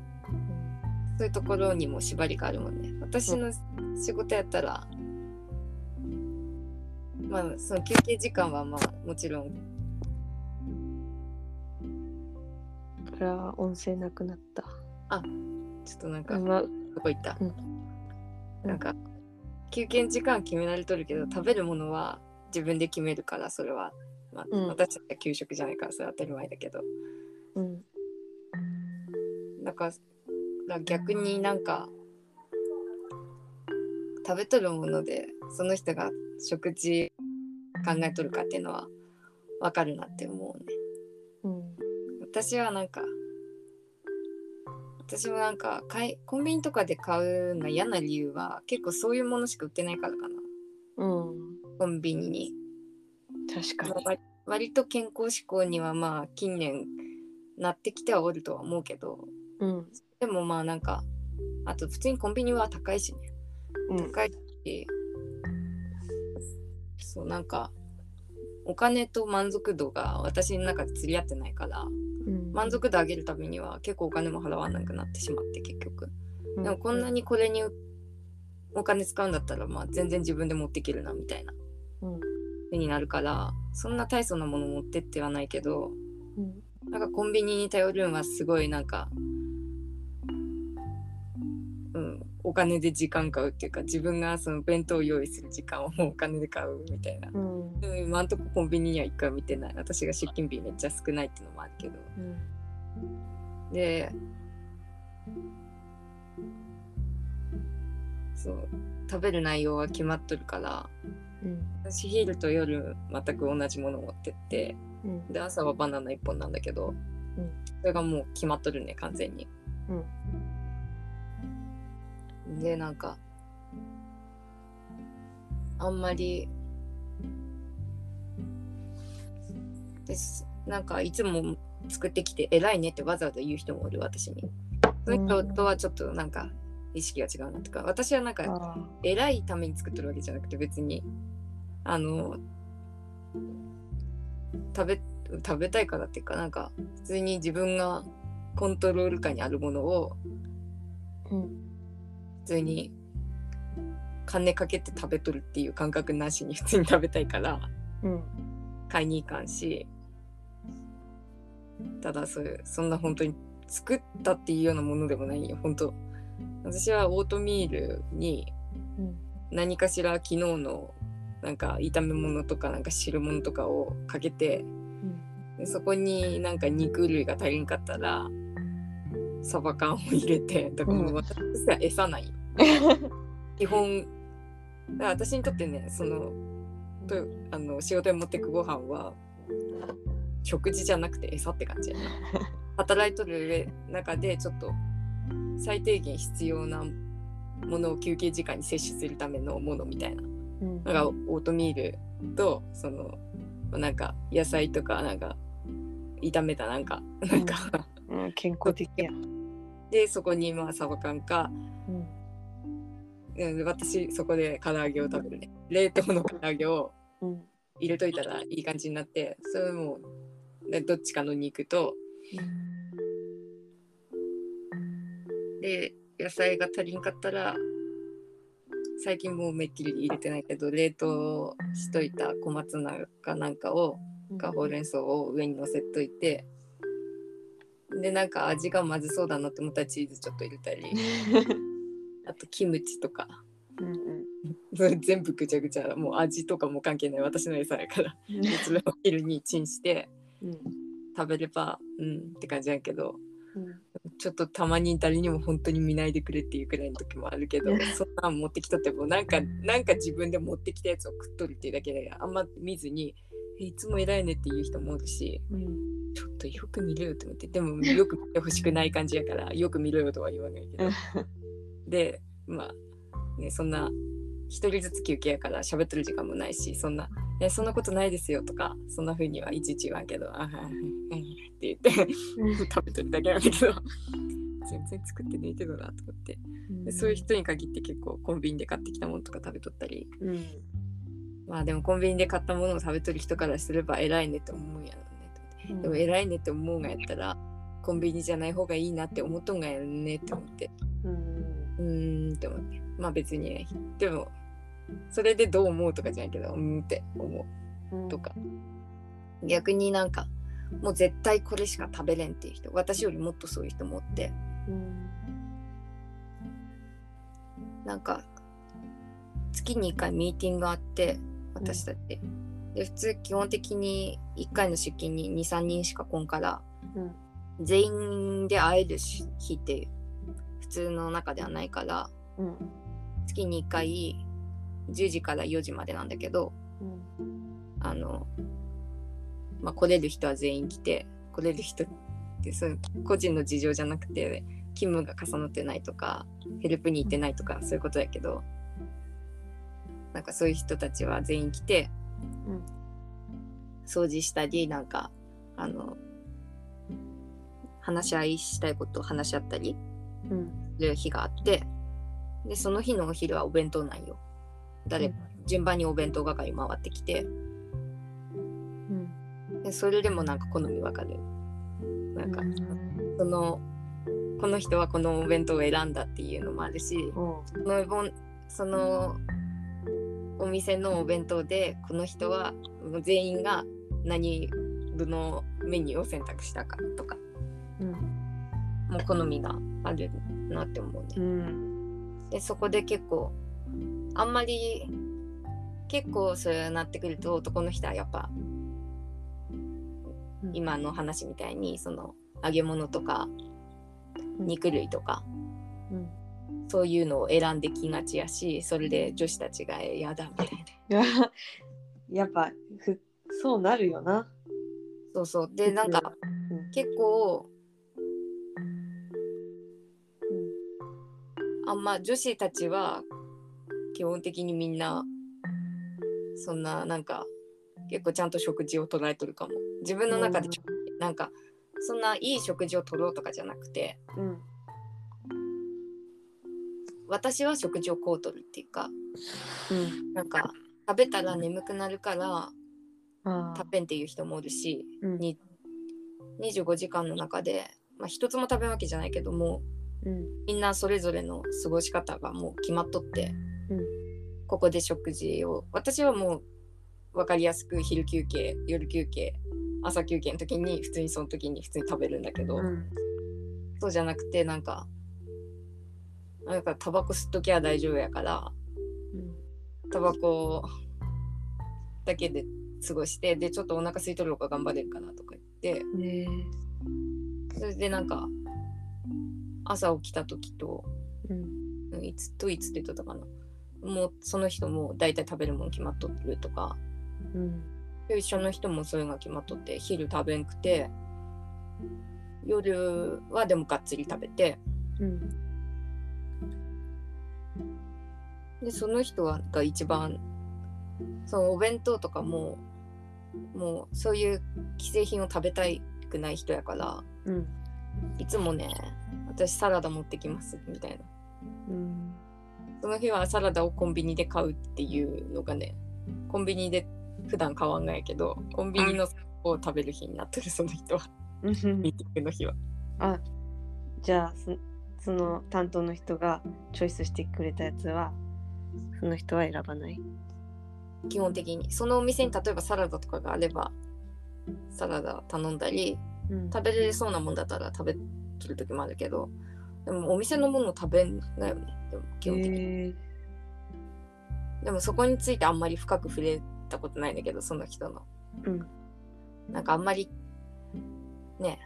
そういうところにも縛りがあるもんね。私の仕事やったらまあその休憩時間はまあもちろん。あら音声なくなった。ちょっとなんかまどこ行った、うんなんか休憩時間決められとるけど食べるものは自分で決めるからそれは、まあうん。私たちは給食じゃないからそれは当たり前だけど。うん。だから逆になんか食べとるものでその人が食事考えとるかっていうのは分かるなって思うね。うん。私はなんか私もなんか買いコンビニとかで買うの嫌な理由は結構そういうものしか売ってないからかな。うん。コンビニに。確かに。割割と健康志向にはまあ近年なってきてはおるとは思うけど。うん。でもまあなんかあと普通にコンビニは高いしね。うん。高いし。そうなんかお金と満足度が私の中で釣り合ってないから。うん満足度上げるためには結構お金も払わなくなってしまって結局。うでもこんなにこれにお金使うんだったらまあ全然自分で持っていけるなみたいな。うん。風になるからそんな大層なもの持ってってはないけどうん。なんかコンビニに頼るんはすごいなんかお金で時間買うっていうか自分がその弁当を用意する時間をお金で買うみたいな。うん。でも今んとこコンビニには一回見てない。私が出勤日めっちゃ少ないっていうのもあるけど。うん。でそう食べる内容は決まっとるからうん。私昼と夜全く同じもの持ってってうん。で朝はバナナ1本なんだけど、うん。それがもう決まっとるね完全に。でなんかあんまりですなんかいつも作ってきて偉いねってわざわざ言う人もおる私に。その人とはちょっとなんか意識が違うなとか。私はなんかあ偉いために作ってるわけじゃなくて別にあの食べ食べたいからっていうかなんか普通に自分がコントロール下にあるものをーうん。普通に金かけて食べとるっていう感覚なしに普通に食べたいから。うん。買いに行かんし。ただそういうそんな本当に作ったっていうようなものでもないよ。本当私はオートミールにうん。何かしら昨日のなんか炒め物とかなんか汁物とかをかけてでそこになんか肉類が足りんかったらサバ缶を入れてだからもう私は餌ないよ、基本私にとってねそのとあの仕事に持ってくご飯は食事じゃなくて餌って感じやな働いとる上中でちょっと最低限必要なものを休憩時間に摂取するためのものみたいな。うん。なんかオートミールとそのなんか野菜とかなんか炒めたなんかなんか、うん健康的やでそこにまあサバ缶かうん。うん私そこで唐揚げを食べるね。冷凍の唐揚げをうん。入れといたらいい感じになってそれもでどっちかの肉とで野菜が足りんかったら最近もうめっきり入れてないけど冷凍しといた小松菜かなんかをかほうれん草を上に乗せといてでなんか味がまずそうだなって思ったらチーズちょっと入れたり。あとキムチとか。うんうん。全部ぐちゃぐちゃ。もう味とかも関係ない。私の餌やから。でそれを昼にチンしてうん。食べればうんって感じやけど。うん。ちょっとたまに誰にも本当に見ないでくれっていうくらいの時もあるけどそんなん持ってきとってもなんかなんか自分で持ってきたやつを食っとるっていうだけであんま見ずにえいつも偉いねっていう人もおるしうんちょっとよく見ろよって思ってでもよく見てほしくない感じやからよく見ろよとは言わないけど。でまあねそんな一人ずつ休憩やから喋ってる時間もないしそんな「えそんなことないですよ」とかそんな風にはいちいち言わんけど「あはいはいはい」って言って食べてるだけなんだけど全然作ってねえけどなと思って。でそういう人に限って結構コンビニで買ってきたものとか食べとったり。うんまあでもコンビニで買ったものを食べとる人からすれば偉いねって思うんやろうねうん。でも偉いねって思うんがやったらコンビニじゃない方がいいなって思っとんがやるねって思って。うん。うーんって思って。まあ別にねでもそれでどう思うとかじゃないけどうーんって思う。とか。逆になんかもう絶対これしか食べれんっていう人。私よりもっとそういう人もおって。うん。なんか月に1回ミーティングがあって私たち、で普通基本的に1回の出勤に23人しか来んからうん。全員で会えるし日って普通の中ではないからうん。月に1回10時から4時までなんだけどうん。あの、まあ、来れる人は全員来て来れる人ってそういう個人の事情じゃなくて勤務が重なってないとかヘルプに行ってないとかそういうことやけどなんかそういう人たちは全員来てうん。掃除したりなんかあの話し合いしたいことを話し合ったりうん。する日があってでその日のお昼はお弁当なんよ。誰、順番にお弁当係回ってきて。うん。でそれでもなんか好み分かる。なんか、そのこの人はこのお弁当を選んだっていうのもあるしおそのそのお店のお弁当でこの人は全員が何部のメニューを選択したかとかうん。もう好みがあるなって思うね。うん。でそこで結構あんまり結構そうなってくると男の人はやっぱうん。今の話みたいにその揚げ物とかうん。肉類とかうんそういうのを選んできがちやしそれで女子たちが嫌だみたいな。いや やっぱふそうなるよな。そうそう。でなんかうん。結構うん。あんま女子たちは基本的にみんなそんななんか結構ちゃんと食事を捉えとるかも。自分の中でちょなんかそんないい食事を取ろうとかじゃなくてうん私は食事をこうとるっていうかうん。なんか食べたら眠くなるから食べんっていう人もおるしうん。に25時間の中で、まあ、一つも食べんわけじゃないけどもうん。みんなそれぞれの過ごし方がもう決まっとって、うん。ここで食事を私はもう分かりやすく昼休憩夜休憩朝休憩の時に普通にその時に普通に食べるんだけど、うん。そうじゃなくてなんかなん。かタバコ吸っときゃ大丈夫やから。タバコだけで過ごしてでちょっとお腹空いとる方が頑張れるかなとか言って。それでなんか朝起きた時とえうん。うんいつといつって言っとったかな。もうその人も大体食べるもん決まっとるとか。うん。で一緒の人もそういうのが決まっとって昼食べんくて夜はでもがっつり食べて。うんでその人はが一番そのお弁当とかももうそういう既製品を食べたくない人やからうん。いつもね私サラダ持ってきますみたいな。うん。その日はサラダをコンビニで買うっていうのがねコンビニで普段買わんがやけどコンビニのを食べる日になってるその人は。うん。ミーティングの日は。あじゃあそその担当の人がチョイスしてくれたやつはその人は選ばない。基本的に。そのお店に例えばサラダとかがあればサラダ頼んだりうん。食べれそうなもんだったら食べる時もあるけどでもお店のものを食べんだよね。でも基本的に、でもそこについてあんまり深く触れたことないんだけどその人の。うん。なんかあんまりね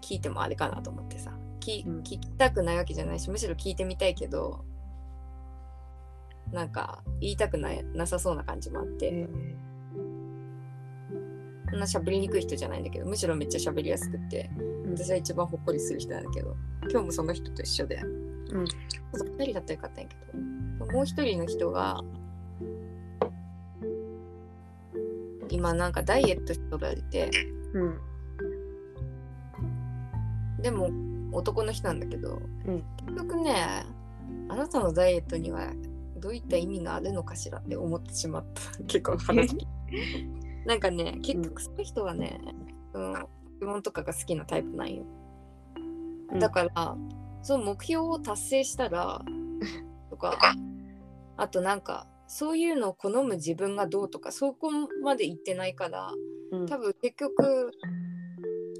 聞いてもあれかなと思ってさ。聞うん。聞きたくないわけじゃないしむしろ聞いてみたいけどなんか言いたくないなさそうな感じもあって、へえ。そんな喋りにくい人じゃないんだけどむしろめっちゃ喋りやすくってうん。私は一番ほっこりする人なんだけど今日もその人と一緒でうん。2人だったらよかったんやけどもう一人の人が今なんかダイエットしておられてうん。でも男の人なんだけど、うん。結局ねあなたのダイエットにはどういった意味があるのかしらって思ってしまった。結構話聞いて。なんかね結局その人はね、うん、ポケモンとかが好きなタイプなんよ。うん。だからその目標を達成したら とかあとなんかそういうのを好む自分がどうとかそこまで言ってないからうん。多分結局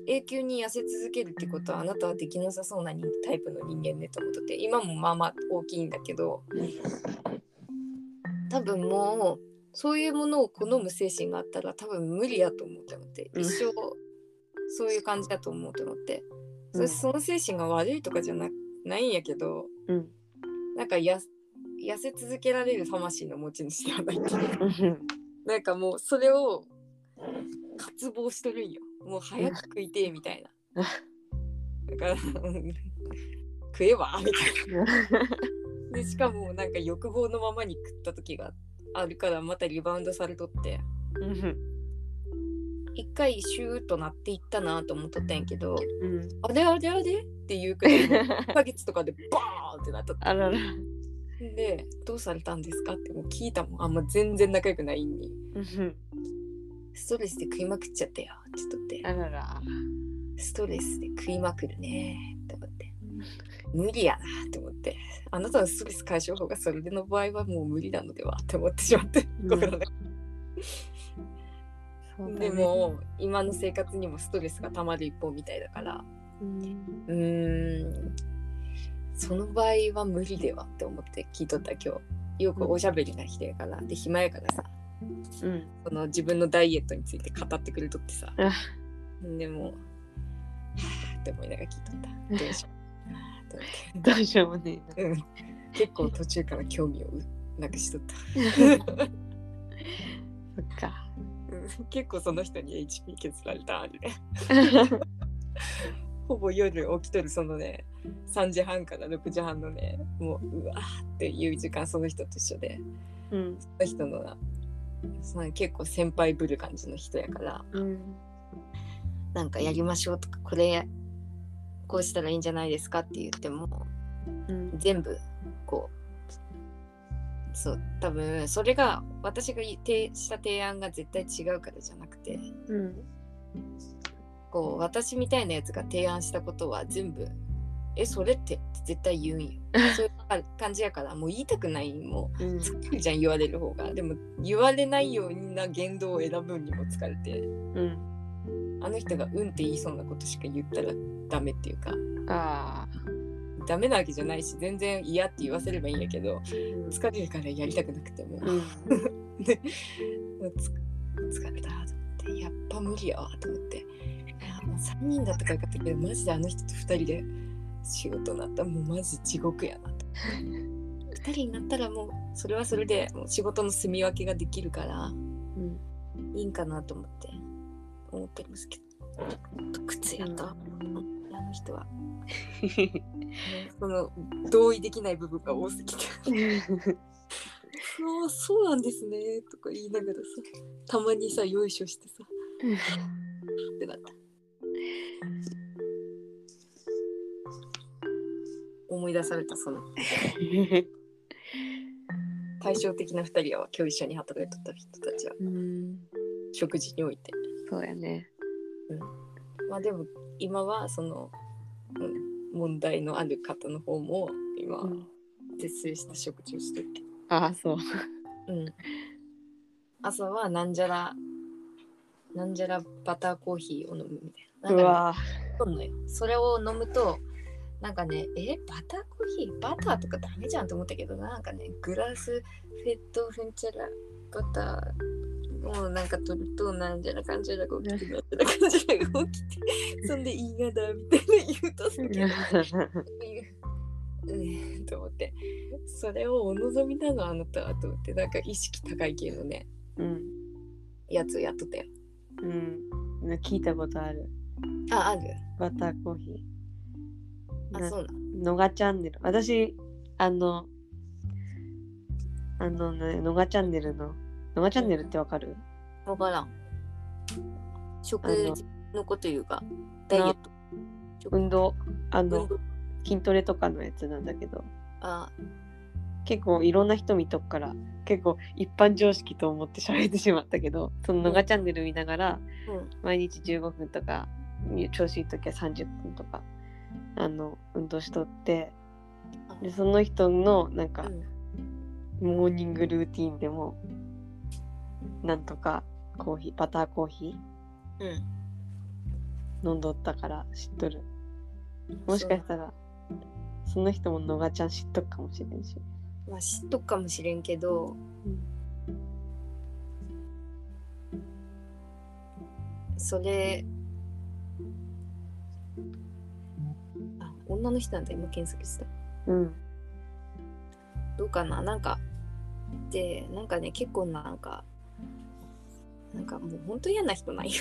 永久に痩せ続けるってことはあなたはできなさそうな人タイプの人間ねと思ってて今もまあまあ大きいんだけど多分もうそういうものを好む精神があったら多分無理やと思うと思ってうん一生そういう感じだと思うと思って、うんそその精神が悪いとかじゃなないんやけどうん。なんかや痩せ続けられる魂の持ち主ではないってなんかもうそれを渇望しとるんよ。もう早く食いてえみたいな。だからうん食えばみたいな。でしかもなんか欲望のままに食った時があるからまたリバウンドされとって。うん一回シューッとなっていったなと思っとったんやけどうん。あれあれあれっていうくらい1ヶ月とかでバーンってなっとって。あらら。でどうされたんですかってもう聞いたもん。あんま全然仲良くないんに。うんストレスで食いまくっちゃったよ。って言っとって。あらら。ストレスで食いまくるね。って思って。無理やなって思って。あなたのストレス解消法がそれでの場合はもう無理なのでは？って思ってしまって、うん。心でも今の生活にもストレスがたまる一方みたいだから。うん。その場合は無理ではって思って聞いとった今日。よくおしゃべりな人やから。で暇やからさうん。その自分のダイエットについて語ってくれとってさ。あでもって思いながら聞いとった。どうしよう。どうしようもねえな。うん。結構途中から興味をなくしとった、そっか。うん。結構その人に HP 削られたあるねほぼ夜起きとるそのね3時半から6時半のねもううわーっていう時間その人と一緒で。うん。その人のなその結構先輩ぶる感じの人やから。うん。なんかやりましょうとかこれこうしたらいいんじゃないですかって言ってもうん。全部こうそう多分それが私がい提した提案が絶対違うからじゃなくてうん。こう私みたいなやつが提案したことは全部「えそれって」って絶対言うんよ。そういう感じやからもう言いたくないもううん。疲れるじゃん言われる方が。でも言われないような言動を選ぶにも疲れてうん。あの人が「うん」って言いそうなことしか言ったらダメっていうか。ああ。ダメなわけじゃないし全然嫌って言わせればいいんやけどうん。疲れるからやりたくなくても、うん。でつ疲れたと思ってやっぱ無理やわと思って。いやもう3人だったからよかったけどマジであの人と2人で仕事になったらもうマジ地獄やなと。2人になったらもうそれはそれでもう仕事の住み分けができるからうん。いいんかなと思って思ってるんですけど。苦痛やった、あの人は。その同意できない部分が多すぎて。ああそうなんですね。とか言いながらさたまにさよいしょしてさ。ってなった思い出されたその。対照的な2人は今日一緒に働いとった人たちは。うん。食事において。そうやね。まあでも今はその、うん、問題のある方の方も今絶世した食事をしてるけど、ああそう。うん、朝はなんじゃらなんじゃらバターコーヒーを飲むみたいうな。なんかねわ飲むのよ。それを飲むとなんかねえバターコーヒーバターとかダメじゃんと思ったけどなんかねグラスフェットフンチャラバターもうなんか取るとなんじゃらかんじゃらが起きてなんじゃらかんじゃらが起きてそんでいいがだみたいな言うとすげえう ん。と思って。それをお望みなのあなたはと思ってなんか意識高い系のねうん。やつをやっとったよ。うん。聞いたことある。あある。バターコーヒー。なあそうのがチャンネル。私あのあのねのがチャンネルののがチャンネルってわかる？わからん。食事のこと言うか。ダイエット。運動あの筋トレとかのやつなんだけど。あ。結構いろんな人見とくから結構一般常識と思って喋ってしまったけどそののがチャンネル見ながらうん。毎日15分とか調子いい時は30分とかあの運動しとってでその人のなんかうん。モーニングルーティンでもなんとかコーヒーバターコーヒうん。ー飲んどったから知っとる。もしかしたらその人ものがちゃん知っとくかもしれんし、まあ知っとくかもしれんけどそれあ女の人なんだ今検索した。うん。どうかな？なんかでなんかね結構なんかなんかもうほんと嫌な人なんよ。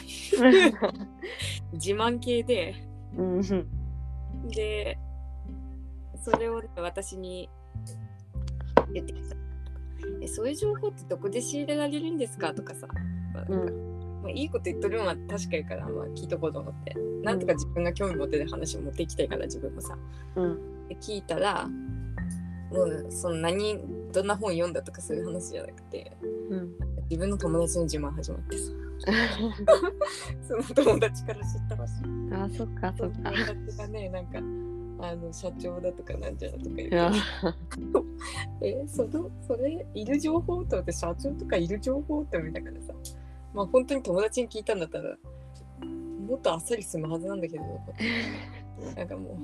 自慢系で。うん。でそれを、ね、私に言ってきたえそういう情報ってどこで仕入れられるんですか？とかさ、まあなん。かまあ、いいこと言っとるのは確かやから、まあ、聞いとこうと思って。なんとか自分が興味持ってる話を持っていきたいから自分もさ。うん。で聞いたらもうその何どんな本読んだとかそういう話じゃなくてうん。自分の友達の自慢始まってさ。その友達から知ったらしいあそっかそっか。友達がねなんかあの社長だとかなんちゃらとか言って。えそのそれいる情報とって社長とかいる情報って思いながらさまあ本当に友達に聞いたんだったらもっとあっさり済むはずなんだけど なんかも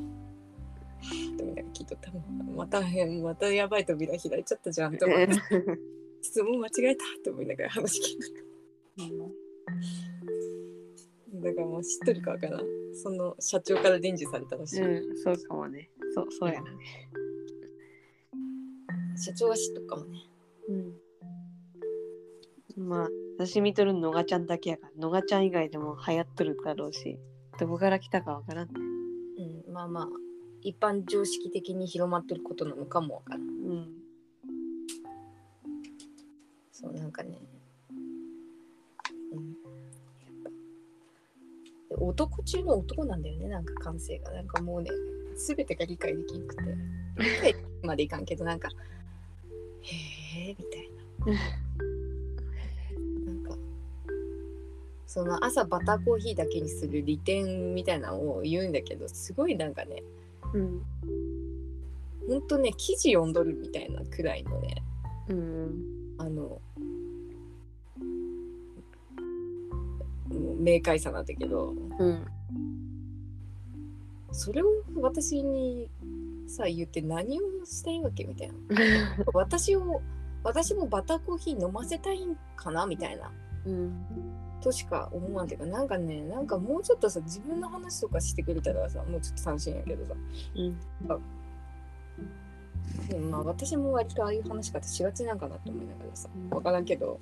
うでもなんか聞いとったまた変またやばい扉開いちゃったじゃんと思って。質問間違えたって思いながら話聞いてだからもう知っとるかわからん。その社長から伝授されたらしい、うん、そうかもね。そう、そうやなね。社長は知っとくかもね。うん。まあ、私見とるのがちゃんだけやから、のがちゃん以外でも流行っとるだろうし、どこから来たかわからん。ね。うんまあまあ一般常識的に広まってることなのかもわからん。うん。そうなんかね、うん、やっぱで男中の男なんだよねなんか感性が。なんかもうね全てが理解できなくて。理解までいかんけどなんかへえみたいな その朝バターコーヒーだけにする利点みたいなのを言うんだけどすごいなんかねうん。ほんとね記事読んどるみたいなくらいのねうん。あの明快さなんだけどうん。それを私にさ言って何をしたいわけみたいな 私を私もバターコーヒー飲ませたいんかなみたいなうん。としか思わんていうかなんかねなんかもうちょっとさ自分の話とかしてくれたらさもうちょっと楽しいんやけどさ。うん。でもまあ私も割とああいう話し方しがちなんかなって思いながらさうん。分からんけど。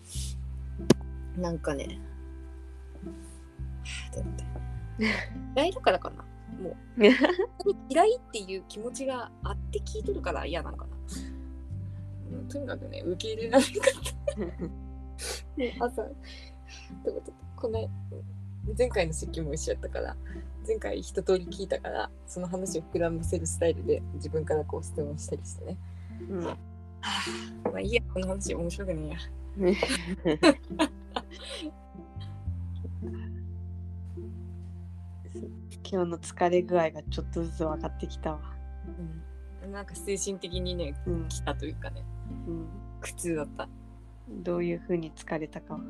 なんかね。はぁってなって嫌いだからかな？もう。嫌いっていう気持ちがあって聞いとるから嫌なんかな、うん、とにかくね受け入れられなかった。で 朝ってことこの前回の出勤も一緒やったから前回一通り聞いたからその話を膨らませるスタイルで自分からこう質問したりしてね。うん。まあいいやこの話面白くねえや。今日の疲れ具合がちょっとずつ分かってきたわ。うん、なんか精神的にねうん。来たというかね。うん、苦痛だった。どういうふうに疲れたかは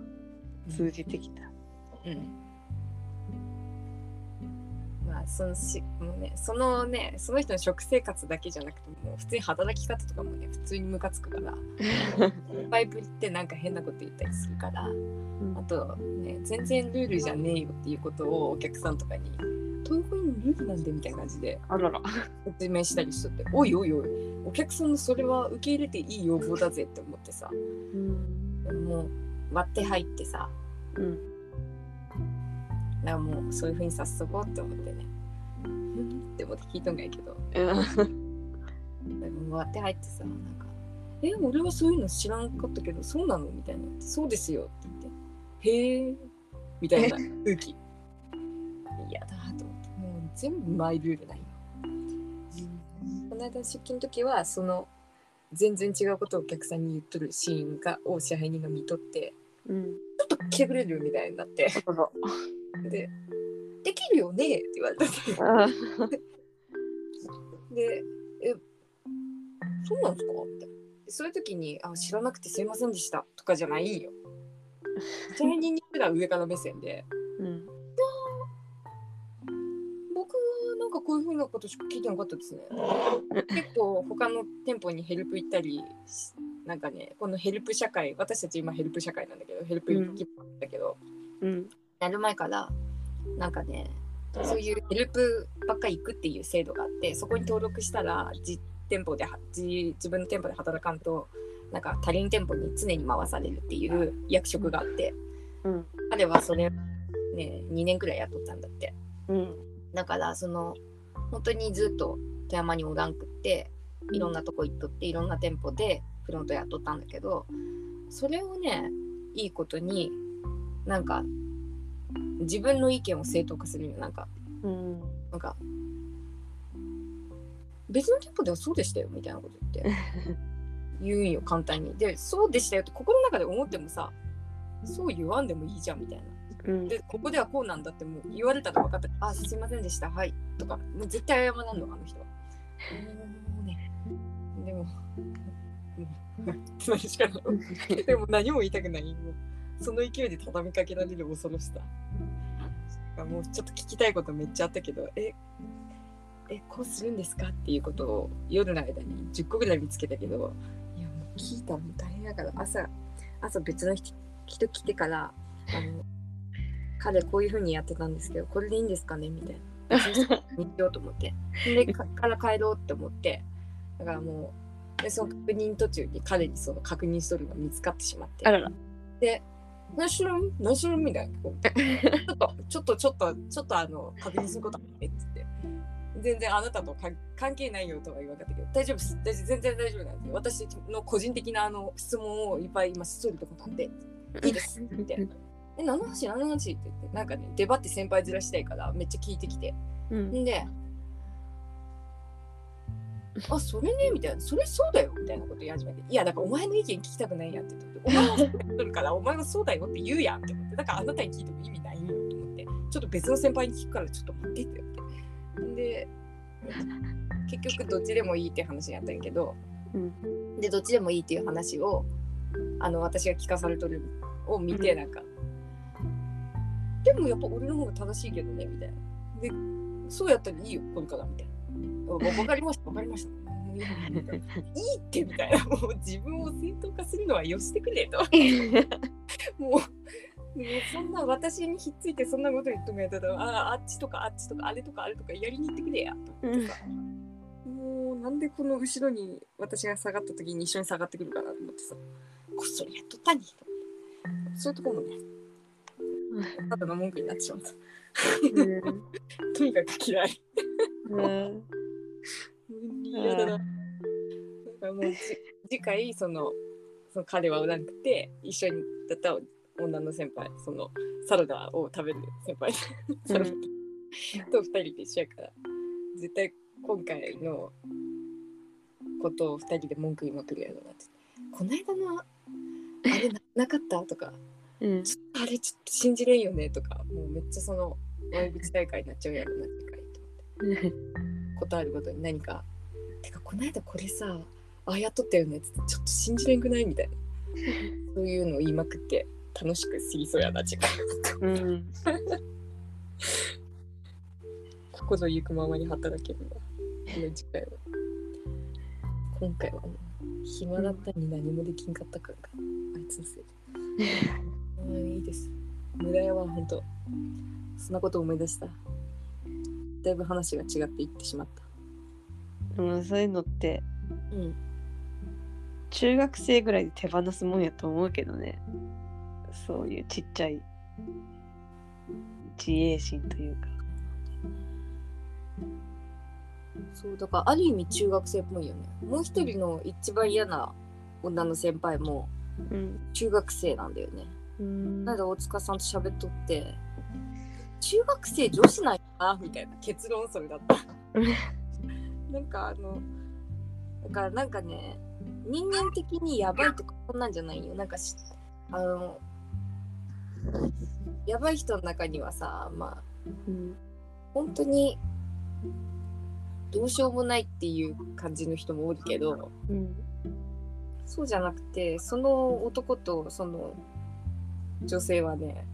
通じてきた。うんまあそのしもうねそのねその人の食生活だけじゃなくてもう普通に働き方とかもね普通にムカつくから パイプってなんか変なこと言ったりするからあとね全然ルールじゃねえよっていうことをお客さんとかに「どういうふうにルールなんで」みたいな感じで。説明したりしとって「おいおいおいお客さんのそれは受け入れていい要望だぜ」って思ってさうん。もう割って入ってさ。うん。だからもうそういうふうにさせとこうって思ってね。うん？って思って聞いとんがやけど。でも割って入ってさなんか「え俺はそういうの知らんかったけどそうなの?」みたいな「そうですよ」って言って「へえ」みたいな 空気。嫌だと思って。もう全部マイルールないよ。この間の出勤の時はその全然違うことをお客さんに言っとるシーンがを支配人が見とってうん。ちょっと来てくれるみたいになってで「できるよね」って言われたんですよら。で「えそうなんですか?」みたいなそういう時に「あ知らなくてすいませんでした」とかじゃないんよ。支配人にすら上から目線でうん。「かこういうふうなことしか聞いてなかったですね」結構他の店舗にヘルプ行ったりしなんかねこのヘルプ社会私たち今ヘルプ社会なんだけどヘルプ行きだけど、うん。やる前からなんかねそういうヘルプばっかり行くっていう制度があってそこに登録したら実店舗では自自分の店舗で働かんとなんか他人店舗に常に回されるっていう役職があってうん。彼はそれね2年くらいやっとったんだってうん。だからその本当にずっと富山におらんくっていろんなとこ行っとっていろんな店舗でフロントやっとったんだけどそれをねいいことになんか自分の意見を正当化するよなんかうん。なんか別の店舗ではそうでしたよみたいなこと言って。言うんよ簡単に。でそうでしたよって心の中で思ってもさそう言わんでもいいじゃんみたいなうん。でここではこうなんだってもう言われたら分かった。あすいませんでした。はい。とかもう絶対謝らんのあの人は。もうね。でももうつまりしかないでも何も言いたくない。もうその勢いで畳みかけられる恐ろしさ。もうちょっと聞きたいことめっちゃあったけどええこうするんですか？っていうことを夜の間に10個ぐらい見つけたけどいやもう聞いたらもう大変だから朝朝別の人人来てからあの彼こういうふうにやってたんですけどこれでいいんですかね？みたいな。にしようと思って。で かから帰ろうって思って。だからもうでその確認途中に彼にその確認しとるのが見つかってしまって。あらら。で何しろん何しろんみたいなちょっとちょっとちょっとちょっとあの確認することあってっつって。全然あなたとか関係ないよとは言わなかったけど大丈夫です。大丈夫全然大丈夫なんで私の個人的なあの質問をいっぱい今しとるとこなんでいいです。みたいな。え何の話？何の話？って言ってなんかね出張って先輩面したいからめっちゃ聞いてきて。うん。んであそれね？みたいなそれそうだよみたいなこと言い始めていやだからお前の意見聞きたくないやんって言ってお前はそうるからお前はそうだよって言うやんって思ってだからあなたに聞いても意味ないよと思ってちょっと別の先輩に聞くからちょっと待ってって言って。で結局どっちでもいいって話になったんやけどうん。でどっちでもいいっていう話をあの私が聞かされとるを見てなんか、でもやっぱ俺の方が正しいけどねみたいな。でそうやったらいいよこれからみたいな。わわかりましたわかりました。いいってみたいな。もう自分を正当化するのはよしてくれと。もうそんな私にひっついてそんなこと言ってもやったらああっちとかあっちとかあれとかあれとかやりに行ってくれや。と思ってさ、もうなんでこの後ろに私が下がった時に一緒に下がってくるかなと思ってさ。こっそりやっとったにと。そういうところもねただの文句になってしまった。とにかく嫌い。うん。嫌だな。だからもうじ次回そのその彼はおらんくて一緒にだった女の先輩そのサラダを食べる先輩。サラダ。と二人で一緒やから絶対今回のことを二人で文句言いまくるやろうなって。この間のあれななかった？とかうん。ちょっとあれちょっと信じれんよねとかもうめっちゃその悪口大会になっちゃうやろうな次回と思って。ことあるごとに何か「てかこの間これさああやっとったよね」ってちょっと信じれんくないみたいな。そういうのを言いまくって楽しく過ぎそうやな次回うん。ここぞ行くままに働けるわ。この次回は今回はもう暇だったに何もできんかったからか。あいつのせい。で うんいいです。無駄やわほんとそんなこと思い出した。だいぶ話が違っていってしまった。でもそういうのってうん。中学生ぐらいで手放すもんやと思うけどね。そういうちっちゃい自衛心というか。そうだからある意味中学生っぽいよね。もう一人の一番嫌な女の先輩もうん。中学生なんだよね。うんなん。で大塚さんと喋っとって中学生女子なんやなみたいな結論それだった。なんかあのだからなんかね人間的にやばいとかそんなんじゃないよ。なんかしあのやばい人の中にはさまあうん。本当にどうしようもないっていう感じの人もおるけどうん。そうじゃなくてその男とその女性はね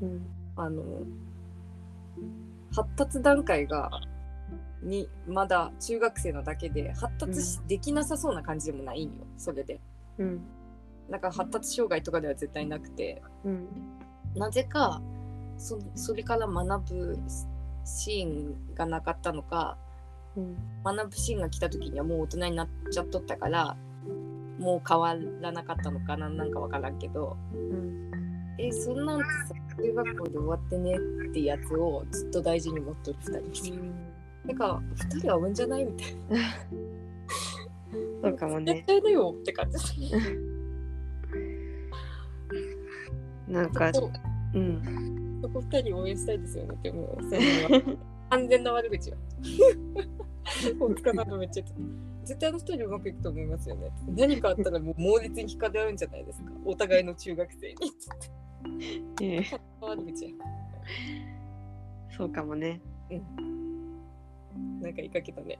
うん。あの発達段階がにまだ中学生のだけで発達し、できなさそうな感じでもないんよそれで。うん。なんか発達障害とかでは絶対なくて。うん。なぜかそそれから学ぶシーンがなかったのかうん。学ぶシーンが来た時にはもう大人になっちゃっとったからもう変わらなかったのかなんなんかわからんけど。うんえそんなんてさ中学校で終わってねってやつをずっと大事に持っとる2人。なんか2人は合うんじゃないみたいな。そうかもね。絶対だよって感じ。なんかうん。そこ2人応援したいですよねって思う。それは完全な悪口は 大塚さんとめっちゃ絶対あの2人うまくいくと思いますよね何かあったらもう猛烈に引かれ合うんじゃないですか。お互いの中学生にええ。悪口やそうかもね。なんか言いかけたね。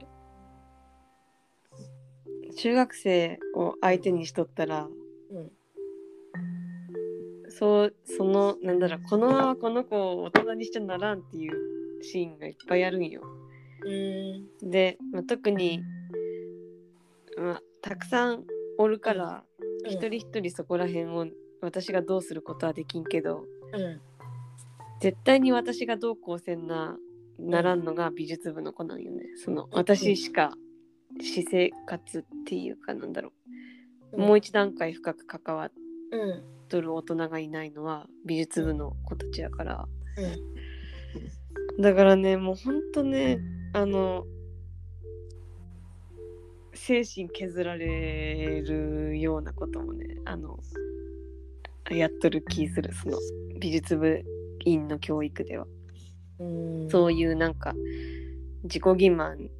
中学生を相手にしとったらうん。そうそのなんだろうこのままこの子を大人にしちゃならんっていうシーンがいっぱいあるんよ。うん。で、まあ、特に、まあ、たくさんおるから、一人一人そこら辺を私がどうすることはできんけど。うん。絶対に私がどうこうせんなならんのが美術部の子なんよね。その私しか私生活っていうかなんだろう、もう一段階深く関わっうん。とる大人がいないのは美術部の子たちやから。うん。だからねもうほんとねあの精神削られるようなこともねあのやっとる気するその美術部員の教育では。うん。そういうなんか自己欺瞞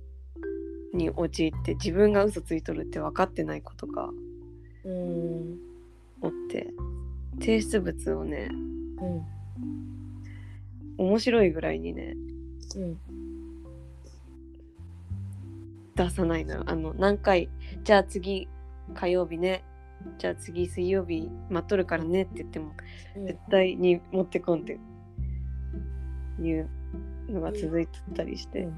に陥って自分が嘘ついとるって分かってない子とかうん。おって提出物をねうん。面白いぐらいにねうん。出さないのよ。あの何回じゃあ次火曜日ねじゃあ次水曜日待っとるからねって言っても絶対に持ってこんっていうのが続いてたりして、うん。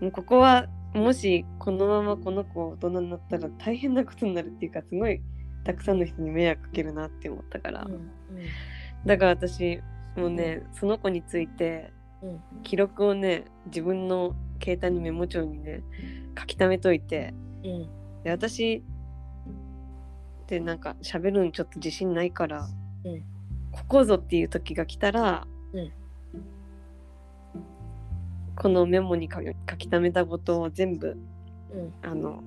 もうここはもしこのままこの子大人になったら大変なことになるっていうかすごいたくさんの人に迷惑かけるなって思ったから、うん。だから私もうねその子についてうん。記録をね自分の携帯のメモ帳にね書き溜めといて。うん。で私ってなんか喋るんちょっと自信ないから、うん。ここぞっていう時が来たら、うん。このメモに書き書き溜めたことを全部うん。あの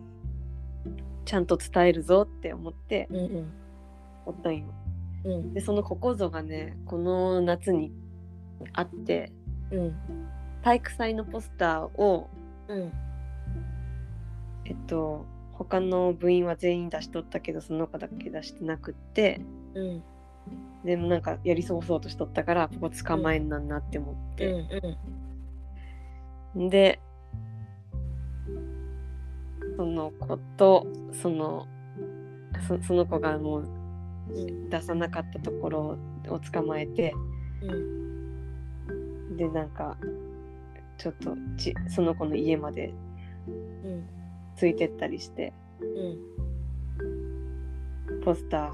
ちゃんと伝えるぞって思ってうんうん。おったんよ。うん。でそのここぞがねこの夏にあってうん。体育祭のポスターをうん。えっと他の部員は全員出しとったけどその子だけ出してなくって。うん。でもなんかやり過ごそうとしとったからここ捕まえんなんなって思っうんて、うん。でその子とそのそその子がもううん。出さなかったところを捕まえて。うん。でなんかちょっとちその子の家までうんついてったりして。うんポスター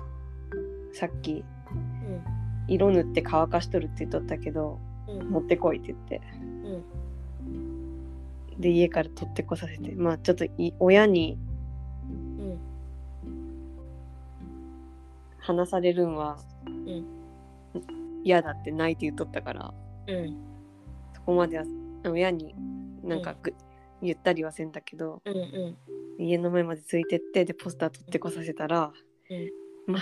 さっき。うん色塗って乾かしとるって言っとったけどうん。持ってこいって言って。うん。で家から取ってこさせて。まあちょっとい親にうん話されるんはうん嫌だって泣いて言っとったから。うん。そこまでは親になんかぐ、言ったりはせんだけどうんうん。家の前までついてってでポスター取ってこさせたら、ま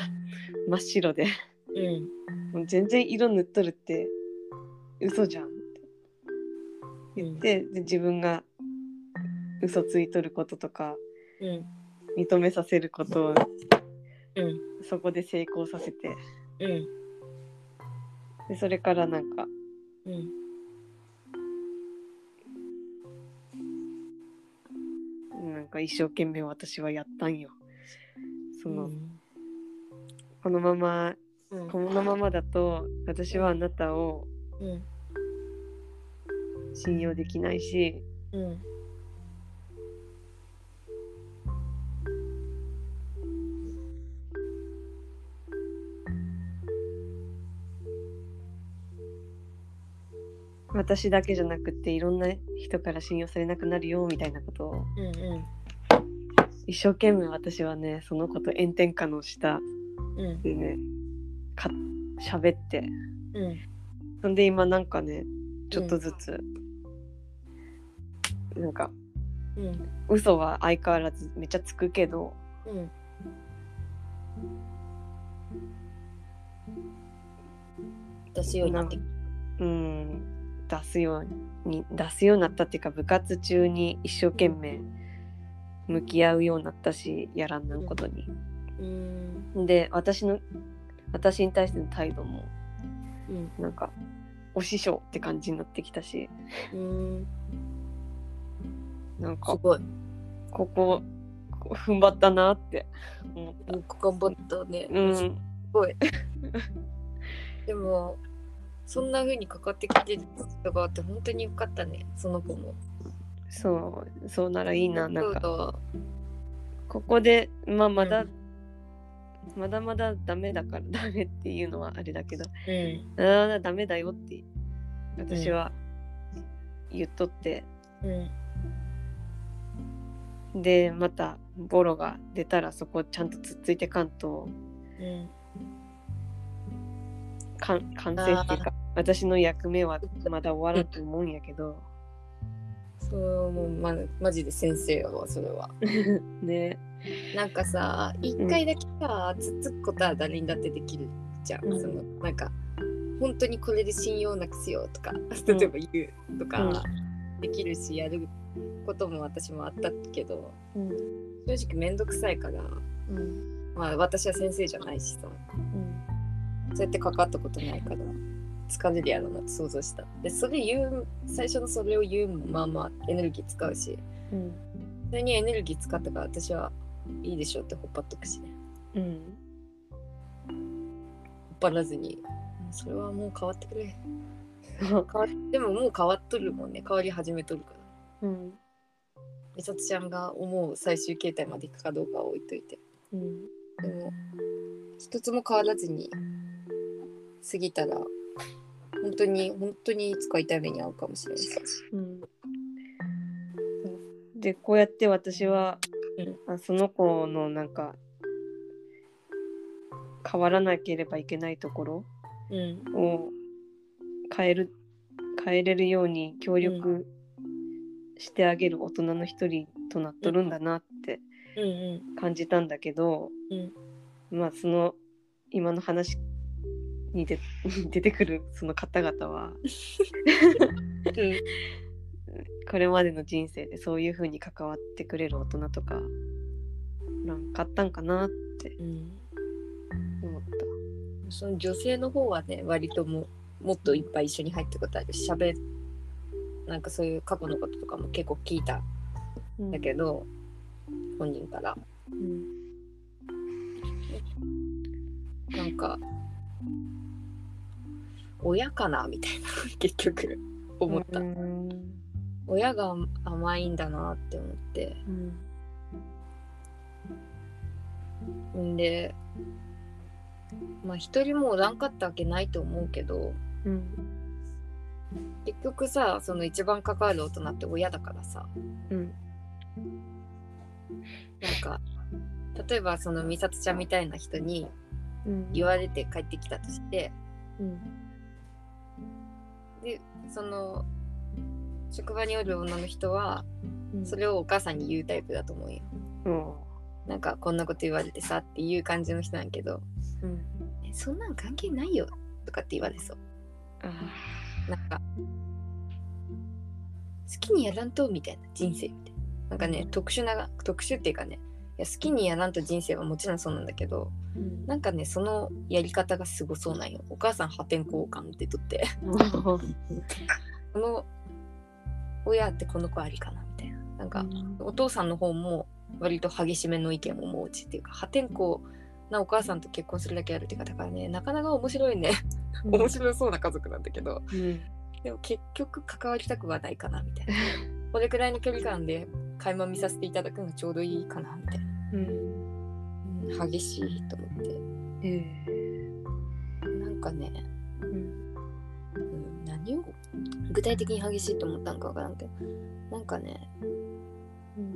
真っ白で。うん。もう全然色塗っとるって嘘じゃんって。言って、で自分が嘘ついとることとかうん。認めさせることをうん。そこで成功させて。うん。でそれからなんかうんなんか一生懸命私はやったんよ。その、うん。このままうん。このままだと私はあなたをうん。信用できないしうん私だけじゃなくっていろんな人から信用されなくなるよみたいなことをうんうん。一生懸命私はねその子と炎天下の下うん。でねか喋って。うん。そんで今なんかねちょっとずつ、なんかうん。嘘は相変わらずめっちゃつくけどうん。出すようになってうん出すように出すようになったっていうか部活中に一生懸命向き合うようになったしやらんなんことに。うん。で私の私に対しての態度もうん。なんかお師匠って感じになってきたし。うん。なんかすごい。ここ踏ん張ったなって思った。頑張ったね。すうん、ごい。でもそんな風にかかってきてる人があって本当によかったね。その子も。そうそうならいいななんか。そここでまあまだ、うん。まだまだダメだからダメっていうのはあれだけど。ううん。まだまだダメだよって私は言っとって、うん。でまたボロが出たらそこちゃんとつっついてかんと。うん完成っていうか私の役目はまだ終わらんと思うんやけど、そうもう。まマジで先生やわそれは。ね。なんかさ一回だけさ、つっつくことは誰にだってできるじゃん、うん。そのなんか本当にこれで信用なくすよとか例えば言うとかできるし、やることも私もあったけどうん。正直めんどくさいからうん。まあ私は先生じゃないしさそうやって関わったことないから疲れるやろうなって想像した。でそれ言う最初のそれを言うもまあまあエネルギー使うし。うん。それにエネルギー使ったから私はいいでしょうってほっぱっとくし。ねうん。ほっぱらずに。それはもう変わってくれ。変わでももう変わっとるもんね。変わり始めとるから。うん。美里ちゃんが思う最終形態までいくかどうかは置いといて。うん。でも一つも変わらずに過ぎたら本当に本当にいつか痛い目に遭うかもしれないさうん。でこうやって私は、うん。あその子のなんか変わらなければいけないところうん。を変える変えれるように協力してあげる大人の一人となっとるんだなってうん感じたんだけど、まあその今の話にで 出てくるその方々は。うん。これまでの人生でそういう風に関わってくれる大人とかなんかあったんかなってうん。思った。その女性の方はね割とももっといっぱい一緒に入ってことあるしゃべなんかそういう過去のこととかも結構聞いた。ん。だけど、本人から。うん。なんか親かなみたいな 結局思った、うん。親が甘いんだなって思って。うん。んでまあ一人もおらんかったわけないと思うけど。うん。結局さその一番関わる大人って親だからさ。うん。なんか例えばその美里ちゃんみたいな人にうん。言われて帰ってきたとして。うんでその職場におる女の人はうん。それをお母さんに言うタイプだと思うよ。うん。なんかこんなこと言われてさっていう感じの人なんやけどうん。えそんなん関係ないよとかって言われそう。あなんか好きにやらんとみたいな人生みたいな。なんかね特殊な特殊っていうかねいや好きにやらんと人生はもちろんそうなんだけどーなんかねそのやり方がすごそうなんよ。お母さん破天荒感ってとって。この親ってこの子ありかなみたいな。なんかお父さんの方も割と激しめの意見を持ちっていうか破天荒なお母さんと結婚するだけあるっていうかだからねなかなか面白いね。面白そうな家族なんだけどうん。でも結局関わりたくはないかなみたいな。これくらいの距離感で垣間見させていただくのがちょうどいいかなみたいな、うん。うん激しいと思って。えなんかね、ーうん。うん、何を具体的に激しいと思ったんかわからんけど。なんかねうん。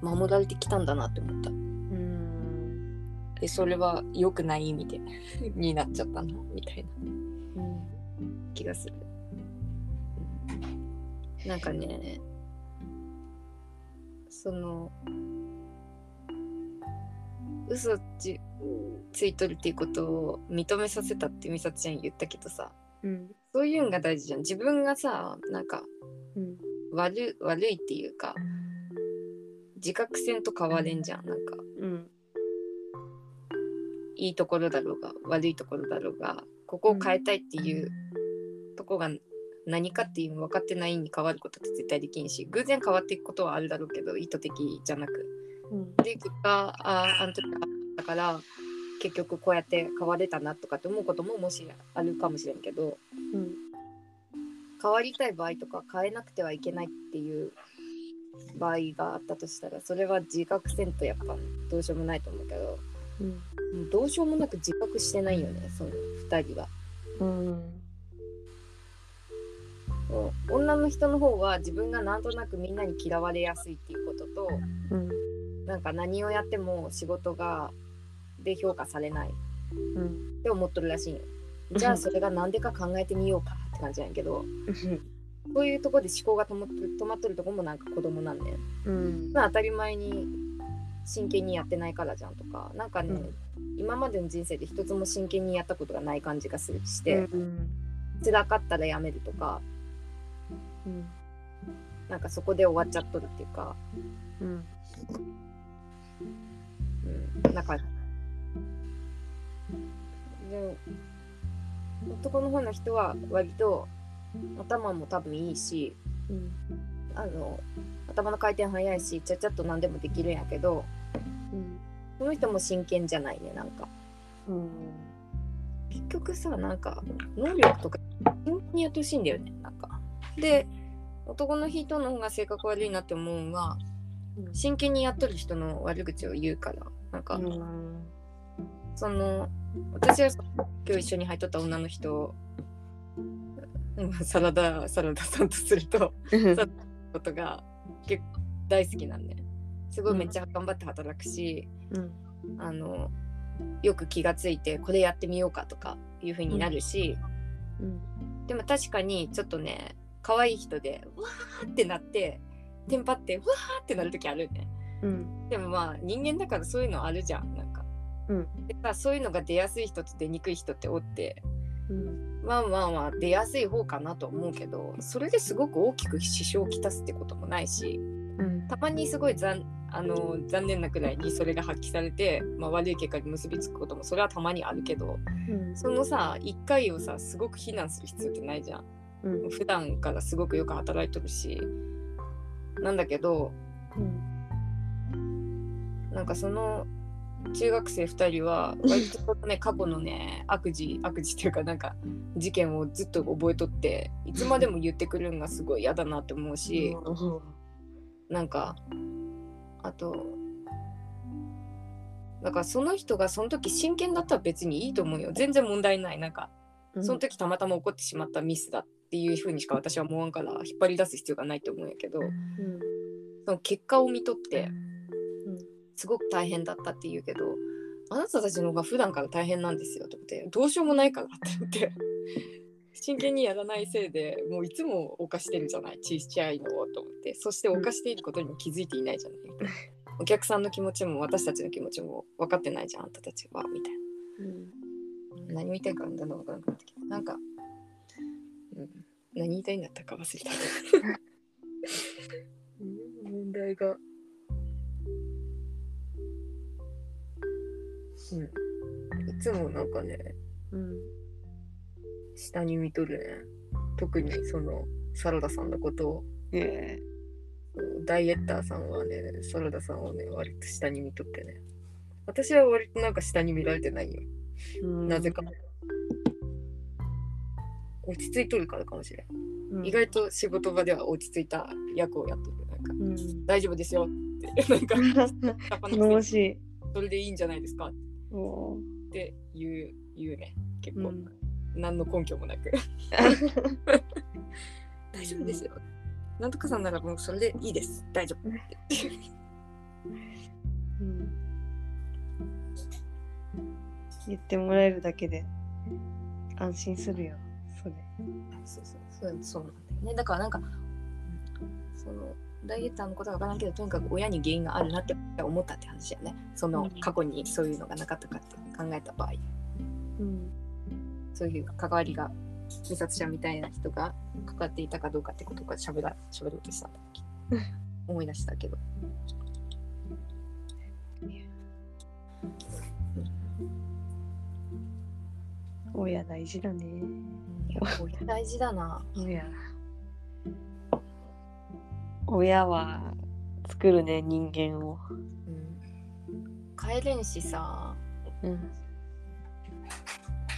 守られてきたんだなって思った。うん。でそれは良くない意味で になっちゃったなみたいな。うん。気がする。なんかね、その、嘘つついとるっていうことを認めさせたって美里ちゃんに言ったけどさ、うんそういうのが大事じゃん。自分がさ、なんかうん悪悪いっていうか、自覚せんと変われんじゃん。なんか、うんいいところだろうが、悪いところだろうが、ここを変えたいっていうとこが何かっていうの分かってないに変わることって絶対できんし偶然変わっていくことはあるだろうけど意図的じゃなく。うん。で結果ああの時あったから結局こうやって変われたなとかって思うことももしあるかもしれんけどうん。変わりたい場合とか変えなくてはいけないっていう場合があったとしたらそれは自覚せんとやっぱどうしようもないと思うけどうん。もうどうしようもなく自覚してないよねその2人は。うん女の人の方は自分がなんとなくみんなに嫌われやすいっていうこととうん。なんか何をやっても仕事がで評価されない。うん。って思っとるらしいよ。じゃあそれが何でか考えてみようかって感じなんやけどそういうとこで思考が止まっとる止まっとるとこもなんか子供なんね。うん。まあ当たり前に真剣にやってないからじゃんとかなんかね、今までの人生で一つも真剣にやったことがない感じがするして、うん。辛かったらやめるとかうん。なんかそこで終わっちゃっとるっていうか、うん。うん、なんかで男の方の人は割と頭も多分いいしうん。あの頭の回転早いしちゃちゃっと何でもできるんやけどうん。その人も真剣じゃないねなんか。うん。結局さなんか能力とか真剣にやってほしいんだよねなんか。で男の人の方が性格悪いなって思うのが真剣にやっとる人の悪口を言うからなんか、うん。その私は今日一緒に入っとった女の人うんサラダサラダさんとするとことが結構大好きなんで、すごいめっちゃ頑張って働くし、うん。あのよく気がついてこれやってみようかとかいう風になるし、うん。でも確かにちょっとね可愛い人でわーってなってテンパってわーってなる時あるね。うん。でもまあ人間だからそういうのあるじゃんなんか。うん。でさそういうのが出やすい人と出にくい人っておって。うん。まあまあまあ出やすい方かなと思うけどそれですごく大きく支障をきたすってこともないしうん。たまにすごい残あの残念なくらいにそれが発揮されて、まあ、悪い結果に結びつくこともそれはたまにあるけどうん。そのさ1回をさすごく非難する必要ってないじゃん。うん。普段からすごくよく働いとるしなんだけどなんかその中学生2人は割とね 過去のね悪事悪事っていうかなんか事件をずっと覚えとっていつまでも言ってくるんがすごい嫌だなって思うしなんかあとだからその人がその時真剣だったら別にいいと思うよ。全然問題ない。なんかその時たまたま起こってしまったミスだっていうふうにしか私は思わんから引っ張り出す必要がないと思うんやけどうん。その結果を見とってうん。すごく大変だったって言うけどあなたたちの方が普段から大変なんですよと思ってどうしようもないからって言って 真剣にやらないせいでもういつも犯してるじゃないちっちゃいのをと思ってそして犯していることにも気づいていないじゃない。お客さんの気持ちも私たちの気持ちも分かってないじゃんあんたたちはみたいな。何を言いたいかだんだん分からなくなってきた。なんか、うん、何言いたいんだったか忘れた。うん問題が。うん。いつもなんかねうん。下に見とるね。特にそのサラダさんのことを。えダイエッターさんはねサラダさんをね割と下に見とってね。私は割となんか下に見られてないよ。なぜか落ち着いとるからかもしれん。意外と仕事場では落ち着いた役をやってる。なんかうん。大丈夫ですよ。っ てなんか 頼もしい。それでいいんじゃないですか。って言う言うね。結構、うん。何の根拠もなく。大丈夫ですよ。なんとかさんならもうそれでいいです。大丈夫。ってうん。言ってもらえるだけで安心するよそれそうそう。そうそうなんだよね。だからなんかそのダイエッターのことは分からんけどとにかく親に原因があるなって思ったって話やね。その過去にそういうのがなかったかって考えた場合。うん。そういう関わりが美里ちゃんみたいな人が関わっていたかどうかってことがしゃべらしゃべろうとしたんだっけ 思い出したけど。親大事だね。い大事だな。親。親は作るね人間を。うん。帰れんしさ。うん。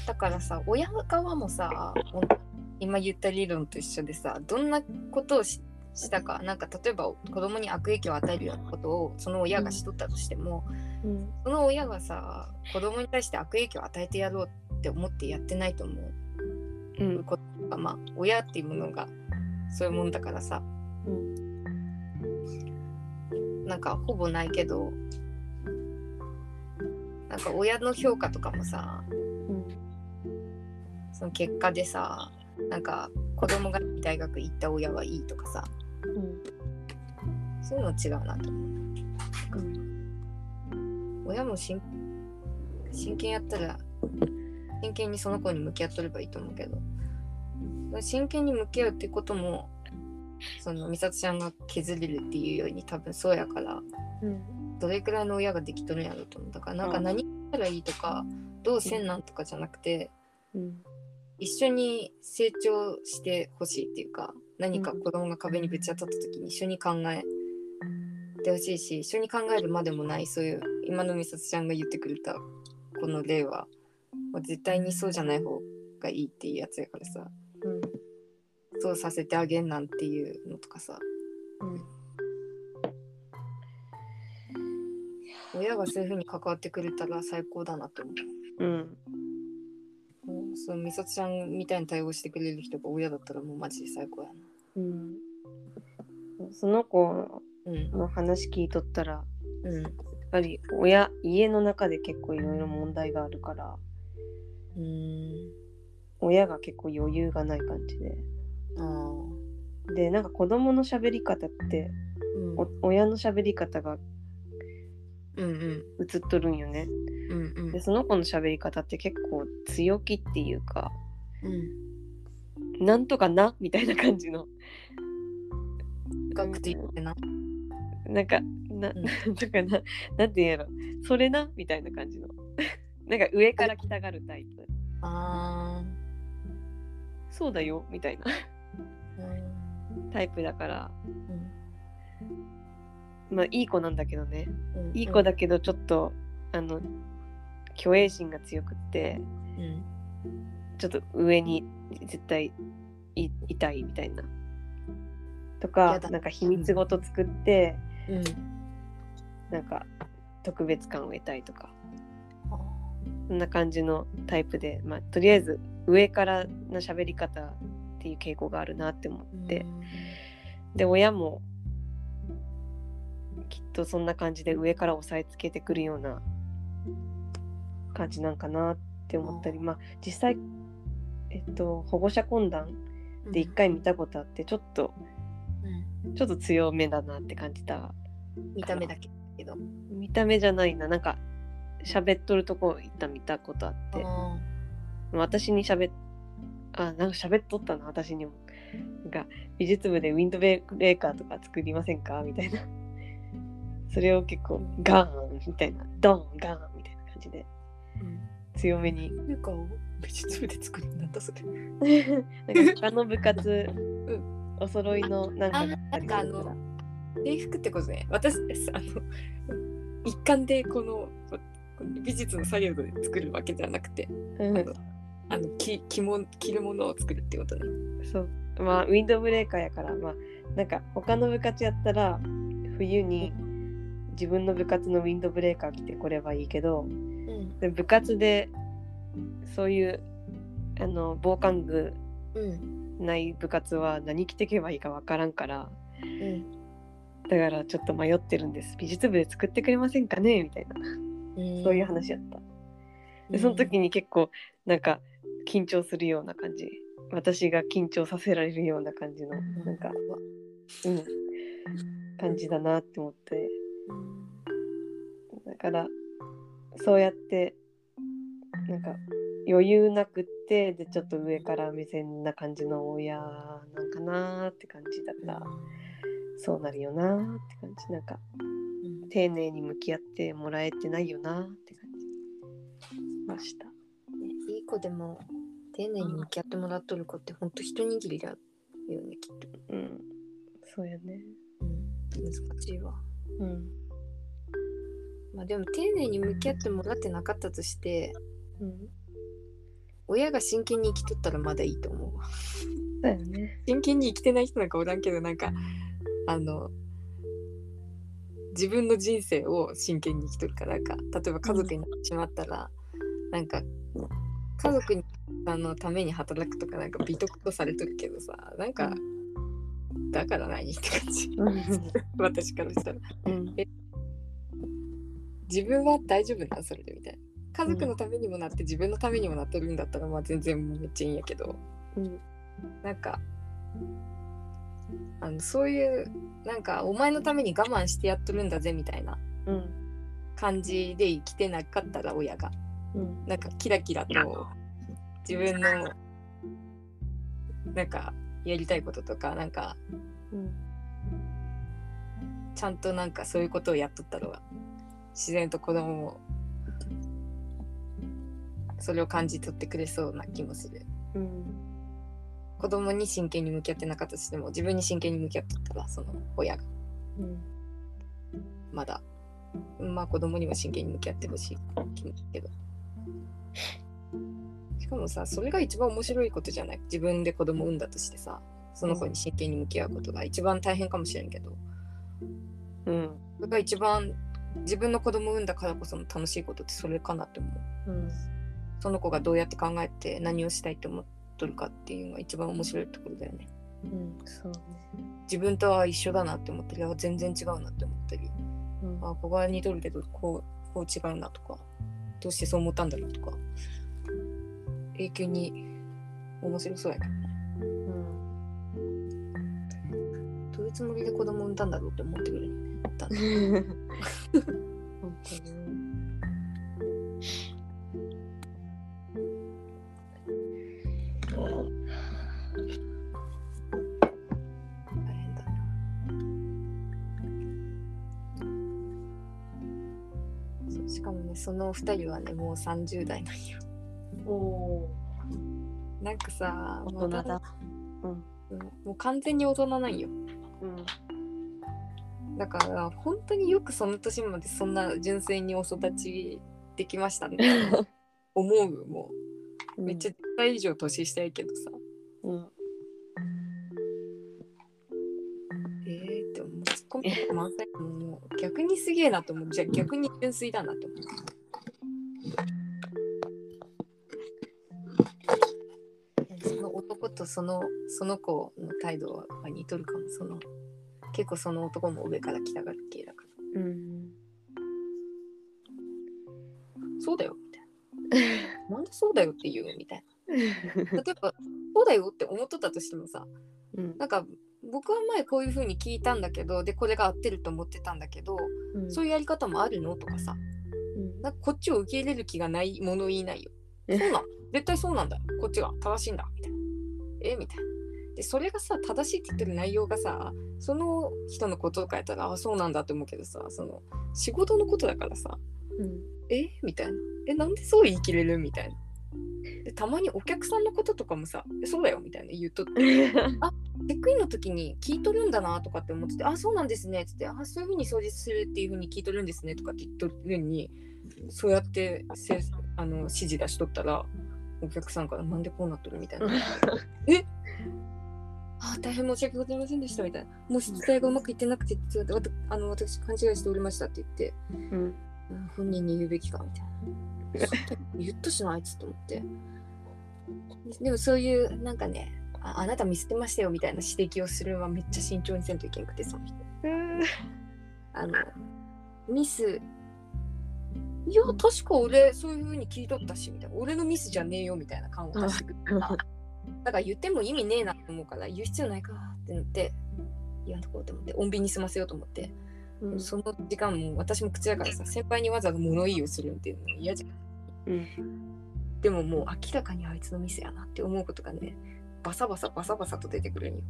だからさ親側もさ今言った理論と一緒でさどんなことをししたか。なんか例えば子供に悪影響を与えるようなことをその親がしとったとしても、うん。その親がさ子供に対して悪影響を与えてやろうって思ってやってないと思ううん。こまあ親っていうものがそういうもん。だからさうん。なん。かほぼないけどなん。か親の評価とかもさうん。その結果でさなん。か子供が大学行った親はいいとかさうん。そういうの違うなと思ううん。親も真真剣やったら真剣にその子に向き合っとればいいと思うけど。真剣に向き合うってこともその美里ちゃんが削れるっていうように多分そうやからうん。どれくらいの親ができとるんやろうと思う。だからなんか何したらいいとかどうせんなんとかじゃなくてうん。一緒に成長してほしいっていうか何か子供が壁にぶち当たった時に一緒に考えてほしいし一緒に考えるまでもないそういう今の美里ちゃんが言ってくれたこの例は絶対にそうじゃない方がいいっていうやつやからさうんそうさせてあげんなんていうのとかさうん親がそういう風に関わってくれたら最高だなと思う。うんその美里ちゃんみたいに対応してくれる人が親だったらもうマジで最高やな。うんその子うん。の話聞いとったらうん。やっぱり親家の中で結構いろいろ問題があるからうん。親が結構余裕がない感じでああ。でなんか子供の喋り方ってうんお親の喋り方がうんうん。映っとるんよねうんうんでその子の喋り方って結構強気っていうかうん。なんとかなみたいな感じの学って言ってな。なんかな、うん なんかななんて言うんやろそれなみたいな感じのなんか上から来たがるタイプ。あそうだよみたいな。タイプだから。うん。まあいい子なんだけどね。うん。いい子だけどちょっとあの虚栄心が強くってうん。ちょっと上に絶対いいたいみたいな。とかなんか秘密ごと作って、うん。なんか特別感を得たいとか。あそんな感じのタイプで、まあ、とりあえず上からの喋り方っていう傾向があるなって思ーって、で親もきっとそんな感じで上から押さえつけてくるような感じなんかなって思ったり、まあ実際えっと保護者懇談うんで一回見たことあってちょっとうん。ちょっと強めだなって感じた見た目だけだけど。見た目じゃないな。なんか喋っとるとこ一旦見たことあって。あ私に喋っあなんか喋っとったな私にも。なんか美術部でウィンドブレーカーとか作りませんかみたいな。それを結構ガーンみたいなドンガーンみたいな感じで。ーうん。強めに。なんか美術部で作るんだったそれ。なんか他の部活、お揃いのなんかなんか制服ってことね。私あの一貫でこの美術の作業で作るわけじゃなくて、うん。あのあの着着物着るものを作るってことね。そう。まあウィンドブレーカーやからまあなんか他の部活やったら冬に自分の部活のウィンドブレーカー着てこればいいけどうん。で部活でそういうあの防寒具うん。ない部活は何着てけばいいかわからんからうん。だからちょっと迷ってるんです。美術部で作ってくれませんかね？みたいな。うん。そういう話やった。でその時に結構なんか緊張するような感じ。私が緊張させられるような感じのうん。なんか、うん、感じだなって思って。だからそうやってなんか余裕なくってでちょっと上から目線な感じの親なんかなーって感じだからそうなるよなーって感じ。なんかうん丁寧に向き合ってもらえてないよなーって感じました。ねいい子でも丁寧に向き合ってもらっとる子ってほんと一握りだよねきっと。うん、そうやね。うん、難しいわ。うん、まあでも丁寧に向き合ってもらってなかったとしてうん、親が真剣に生きとったらまだいいと思うわだよね。真剣に生きてない人なんかおらんけどなんかあの自分の人生を真剣に生きとるからなんか例えば家族になってしまったら、なんか家族にあのために働くとかなんか美徳とされとるけどさなんか、だから何って感じ。私からしたら。うん。自分は大丈夫なん？それでみたいな。家族のためにもなって自分のためにもなっとるんだったらまあ全然めっちゃいいんやけど。うん。なんかあのそういうなんかお前のために我慢してやっとるんだぜみたいなうん。感じで生きてなかったら親がうん。なんかキラキラと自分のなんかやりたいこととかなんかうん。ちゃんとなんかそういうことをやっとったら自然と子供もそれを感じ取ってくれそうな気もするうん。子供に真剣に向き合ってなかったとしても自分に真剣に向き合っとったらその親が。うん。まだ。まあ子供にも真剣に向き合ってほしい。気けどしかもさそれが一番面白いことじゃない？自分で子供を産んだとしてさその子に真剣に向き合うことが一番大変かもしれんけど。うん。それが一番自分の子供を産んだからこその楽しいことってそれかなって思う。うん。その子がどうやって考えて何をしたいって思っとるかっていうのが一番面白いところだよねうん。そうね。自分とは一緒だなって思ったりあ全然違うなって思ったりうん。あここは似とるけどこうこう違うなとかどうしてそう思ったんだろうとか永久に面白そうやけどねうん。どういうつもりで子供産んだんだろうって思ってく 本当に。そうしかもねその2人はねもう30代なんよおおなんかさー。大人だ。うん。うんもう完全に大人なんようん。だから本当によくその年までそんな純粋にお育ちできましたね 思うもうめっちゃ10歳以上年下やけどさ。うん。えーって思う。ツッコミ満載も。う逆にすげえなと思う。じゃあ逆に純粋だなと思う。その男とそのその子の態度は似とるかも。その結構その男も上から来たがる系だから。うん。そうだよ なんでそうだよって言うみたいな。例えばそうだよって思っとったとしてもさうん。なんか僕は前こういう風に聞いたんだけどでこれが合ってると思ってたんだけど、うん。そういうやり方もあるのとかさ。うん。なんかこっちを受け入れる気がないもの言いないよ。そうなん絶対そうなんだこっちが正しいんだ。みたいな。え？みたいな。でそれがさ正しいって言ってる内容がさその人のこととかやったらあそうなんだって思うけどさその仕事のことだからさうん。え？みたいなえなんでそう言い切れるみたいなでたまにお客さんのこととかもさえそうだよみたいな言うとって チェックインの時に聞いとるんだなとかって思ってて、あ、そうなんですねっつって、あ、そういうふうに掃除するっていうふうに聞いとるんですねとかって言っとるのに、そうやってせあの指示出しとったら、お客さんからなんでこうなっとるみたいな。え？あ、大変申し訳ございませんでしたみたいな。もう伝えがうまくいってなくて、あの私勘違いしておりましたって言って、うん。うん本人に言うべきかみたいな。言ったしなあいつと思って。でもそういうなんかねあ、あなた見捨てましたよみたいな指摘をするのはめっちゃ慎重にせんといけんくて、その人。あの、ミス、いや、確か俺そういう風に聞いとったし、みたいな。俺のミスじゃねえよみたいな感を出してくるから。だから言っても意味ねえなと思うから、言う必要ないかってなって、言わんとこうと思って、穏便に済ませようと思って。うん。その時間も私も口だからさ先輩にわざわざ物言いをするっていうのも嫌じゃんうん。でももう明らかにあいつのミスやなって思うことがねバサバサバサバサと出てくるんよ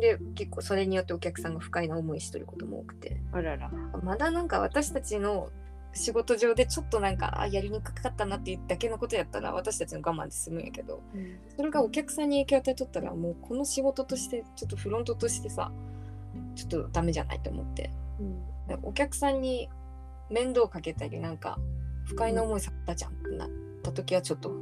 で結構それによってお客さんが不快な思いしとることも多くてあらら。まだなんか私たちの仕事上でちょっとなんかあやりにくかったなっていうだけのことやったら私たちの我慢で済むんやけどうん。それがお客さんに影響を与えとったらもうこの仕事としてちょっとフロントとしてさちょっとダメじゃないと思ってうん。お客さんに面倒かけたりなんか不快な思いされたじゃんってなった時はちょっと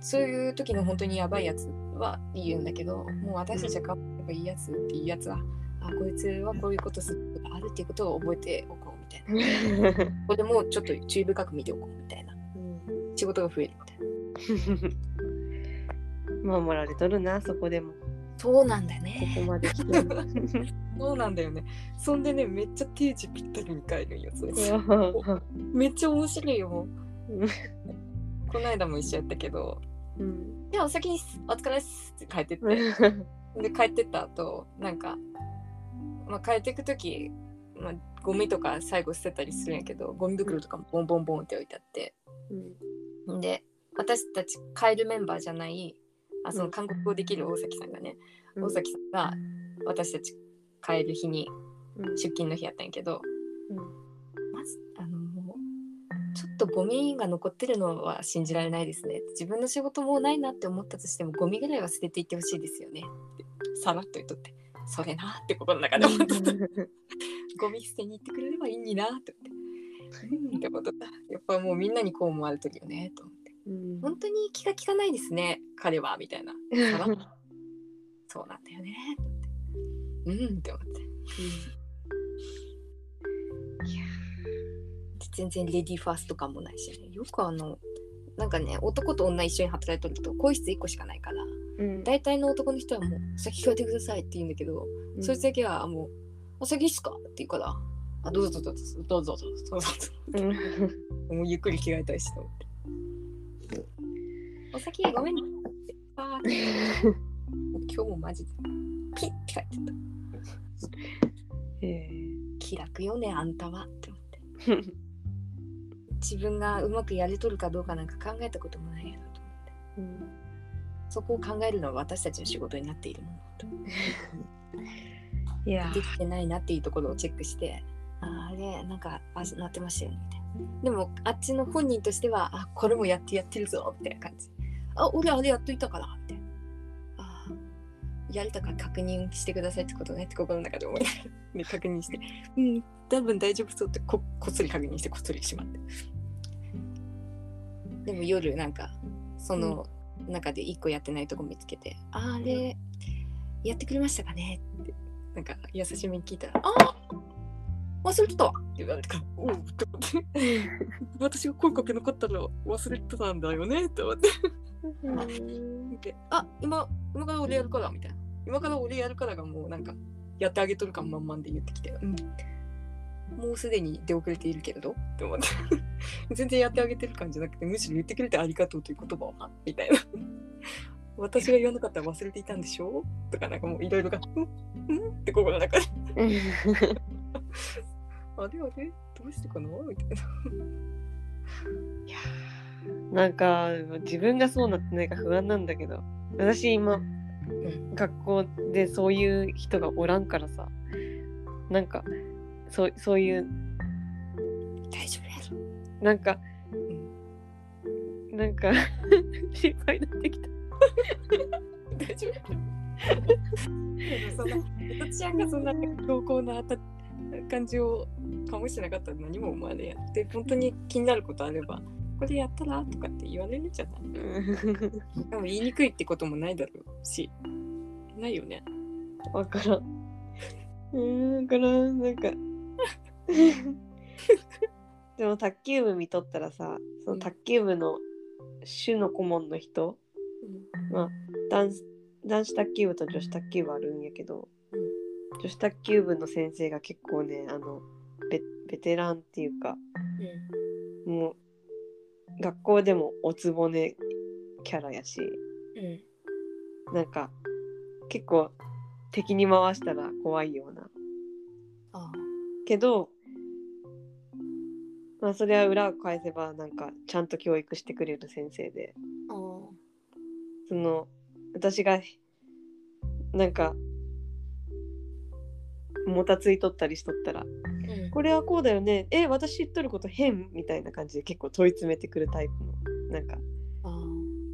そういう時の本当にやばいやつは言うんだけどもう私たちが頑張ればいいやつっていうやつはあこいつはこういうことするあるっていうことを覚えておこうみたいな。これもちょっと注意深く見ておこうみたいな。仕事が増えるみたいな。守られとるなそこでもそうなんだよこねこまで来て。る そうなんだよね。そんでねめっちゃ定時ぴったりに帰るんよそめっちゃ面白いよ。この間も一緒やったけど。うん。ではお先にお疲れっすって帰ってって。で帰ってった後なんか、まあ、帰っていく時、まあ、ゴミとか最後捨てたりするんやけどゴミ袋とかもボンボンボンって置いてあって。うん。で私たち帰るメンバーじゃないあその韓国語できる大崎さんがね、大崎さんが私たち帰る日にうん。出勤の日やったんやけどうん。まずあのもうちょっとゴミが残ってるのは信じられないですね。自分の仕事もうないなって思ったとしてもゴミぐらいは捨てていってほしいですよね。さらっと言っとってそれなって心の中で思ってた。ゴミ捨てに行ってくれればいいなって思って。うん。って思っとった。やっぱもうみんなにこう思われてるよねと。思ってうん。本当に気が利かないですね彼はみたいな。そうなんだよね。って思って。うん。って思って全然レディーファースト感もないしね。よくあのなんかね男と女一緒に働いとると更衣室1個しかないから。うん。大体の男の人はもう「先聞いてください」って言うんだけど、うん。そいつだけはもう「お先いいっすか?」って言うから「あどうぞどうぞどうぞ。どうぞどうぞ。もうゆっくり着替えたいしと思って「お先ごめんね」あ 今日もマジでピッて帰ってた。え。気楽よねあんたはって思って。ー 自分がうまくやれとるかどうかなんか考えたこともないやろと思って。うん。そこを考えるのは私たちの仕事になっているものと。いやできてないなっていうところをチェックしてああれなんかあなってましたよねみたいな。でもあっちの本人としてはあこれもやってやってるぞみたいな感じあ俺あれやっといたからみたいな。あーやれたか確認してくださいってことねって心の中で思いながらで確認して。うん多分大丈夫そうってここっそり確認してこっそりしまって。でも夜なんかその中で一個やってないとこ見つけて、ああれやってくれましたかね？ってなんか優しめに聞いたら「ああ忘れてたわ」って言われてから「おう」って思って。私が声かけなかったら忘れてたんだよねって思ってで「あ今今から俺やるから」みたいな「今から俺やるから」がもうなんかやってあげとる感満々で言ってきて「うん。もうすでに出遅れているけれど」って思って。全然やってあげてる感じじゃなくてむしろ言ってくれてありがとうという言葉。をはみたいな。私が言わなかったら忘れていたんでしょ？とかなんかもういろいろが「うんうん?」って心の中で。あれあれ？どうしてかな？みたいな。なんか自分がそうなってないか不安なんだけど私今うん学校でそういう人がおらんからさなんかそうそういう大丈夫やろ。なんかなんか 心配になってきた大丈夫やろ。でもそんな、私ちゃんがそんな強硬なた感じを醸してなかったら何も思わねえやん。で、本当に気になることあれば、これやったらとかって言われるんじゃない。でも言いにくいってこともないだろうし。ないよね。わからん。んわからん。なんか。でも卓球部見とったらさその卓球部の主の顧問の人まあ男子男子卓球部と女子卓球部あるんやけど、女子卓球部の先生が結構ねあのベベテランっていうかもう学校でもおつぼねキャラやしうん。うん。なんか結構敵に回したら怖いようなああ。けどまあそれは裏を返せばなんかちゃんと教育してくれる先生でああ。その私がなんかもたついとったりしとったらうん。これはこうだよね。え私言っとること変みたいな感じで結構問い詰めてくるタイプの。なんか。ああ。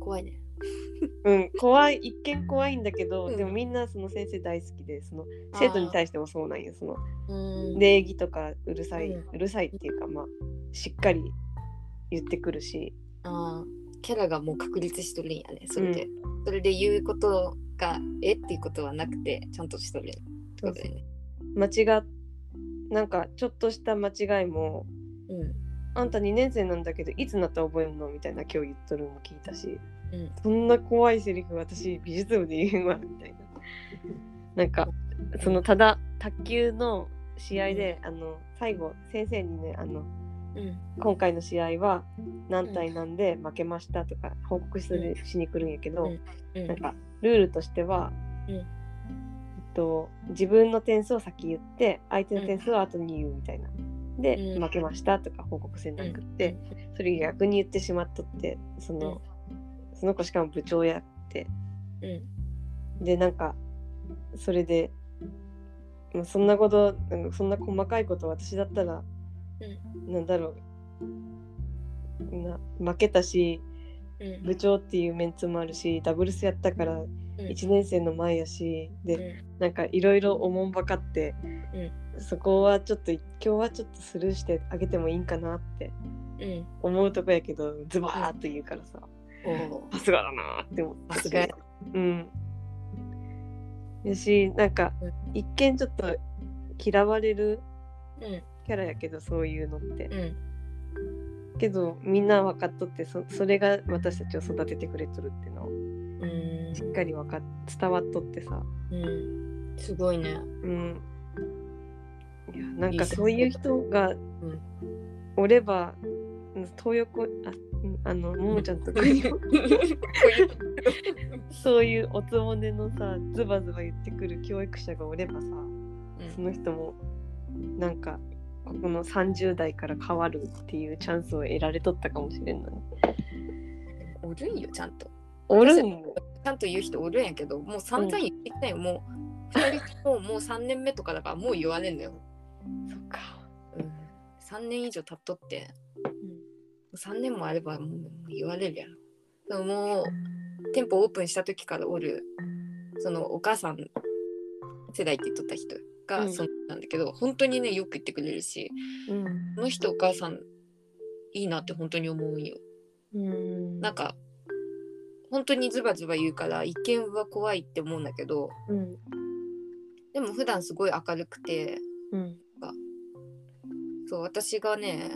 怖いね。うん怖い一見怖いんだけど、うん。でもみんなその先生大好きでその生徒に対してもそうなんよ。そのうん。礼儀とかうるさい、ううるさいっていうかまあしっかり言ってくるし。ああ。キャラがもう確立しとるんやね。それで、それで言うことがえっていうことはなくてちゃんとしとるってことだよね。間違っなんかちょっとした間違いもうん。あんた2年生なんだけどいつになったら覚えるのみたいな今日言っとるのも聞いたしうん。そんな怖いセリフ私美術部で言えんわみたいな。なんかそのただ卓球の試合であの最後先生にねあのうん。今回の試合は何対何で負けましたとか報告するしに来るんやけど、うん。なんかルールとしては、と、自分の点数を先言って相手の点数を後に言うみたいな。で、うん。負けましたとか報告せなくって、それ逆に言ってしまっとってその,、その子しかも部長やって。うん。でなんかそれでまあそんなことそんな細かいこと私だったら、なんだろう。な負けたしうん。部長っていうメンツもあるしダブルスやったからうん1年生の前やしでうん。なんかいろいろおもんばかって、そこはちょっと今日はちょっとスルーしてあげてもいいんかなってうん。思うとこやけどズバーっと言うからささすがだなって思ったしさすがやうん。やしなんかうん。一見ちょっと嫌われるうん。キャラやけどそういうのって。うん。けどみんな分かっとってそそれが私たちを育ててくれとるっていうの。をうん。しっかり分かっ伝わっとってさ。うん。すごいね。うん。いやなんかそういう人がん。おればうん東横あうんあのももちゃんとか そういうおつもねのさズバズバ言ってくる教育者がおればさその人もなんかここの30代から変わるっていうチャンスを得られとったかもしれんのに。おるんよちゃんとおるんよちゃんと言う人おるんやけどもう散々言ってきたよ、もう2人とももう3年目とかだからもう言われんのよ、そっか、うん、3年以上経っとって。3年もあればもう言われるやろ。でももう店舗オープンした時からおるそのお母さん世代って言っとった人うん。がそうなんだけど、本当にねよく言ってくれるしうん。この人お母さんいいなって本当に思うんよ。うん。なんか本当にズバズバ言うから一見は怖いって思うんだけどうんでも普段すごい明るくてうん。そう私がね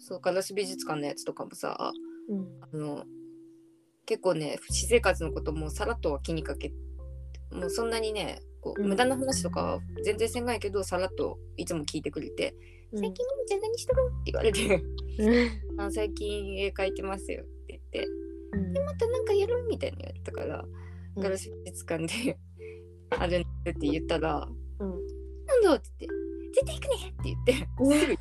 そうガラス美術館のやつとかもさうん。あの結構ね私生活のこともさらっとは気にかけもうそんなにねこううん。無駄な話とかは全然せんがいけどさらっといつも聞いてくれて「最近ももちゃん何してる?」って言われて「あ最近絵描いてますよ」うん「またなんかやる?」みたいな言われたからうん。ガラス美術館であるんだって言ったらうん「なんだ?」って言って「絶対行くね!」って言ってす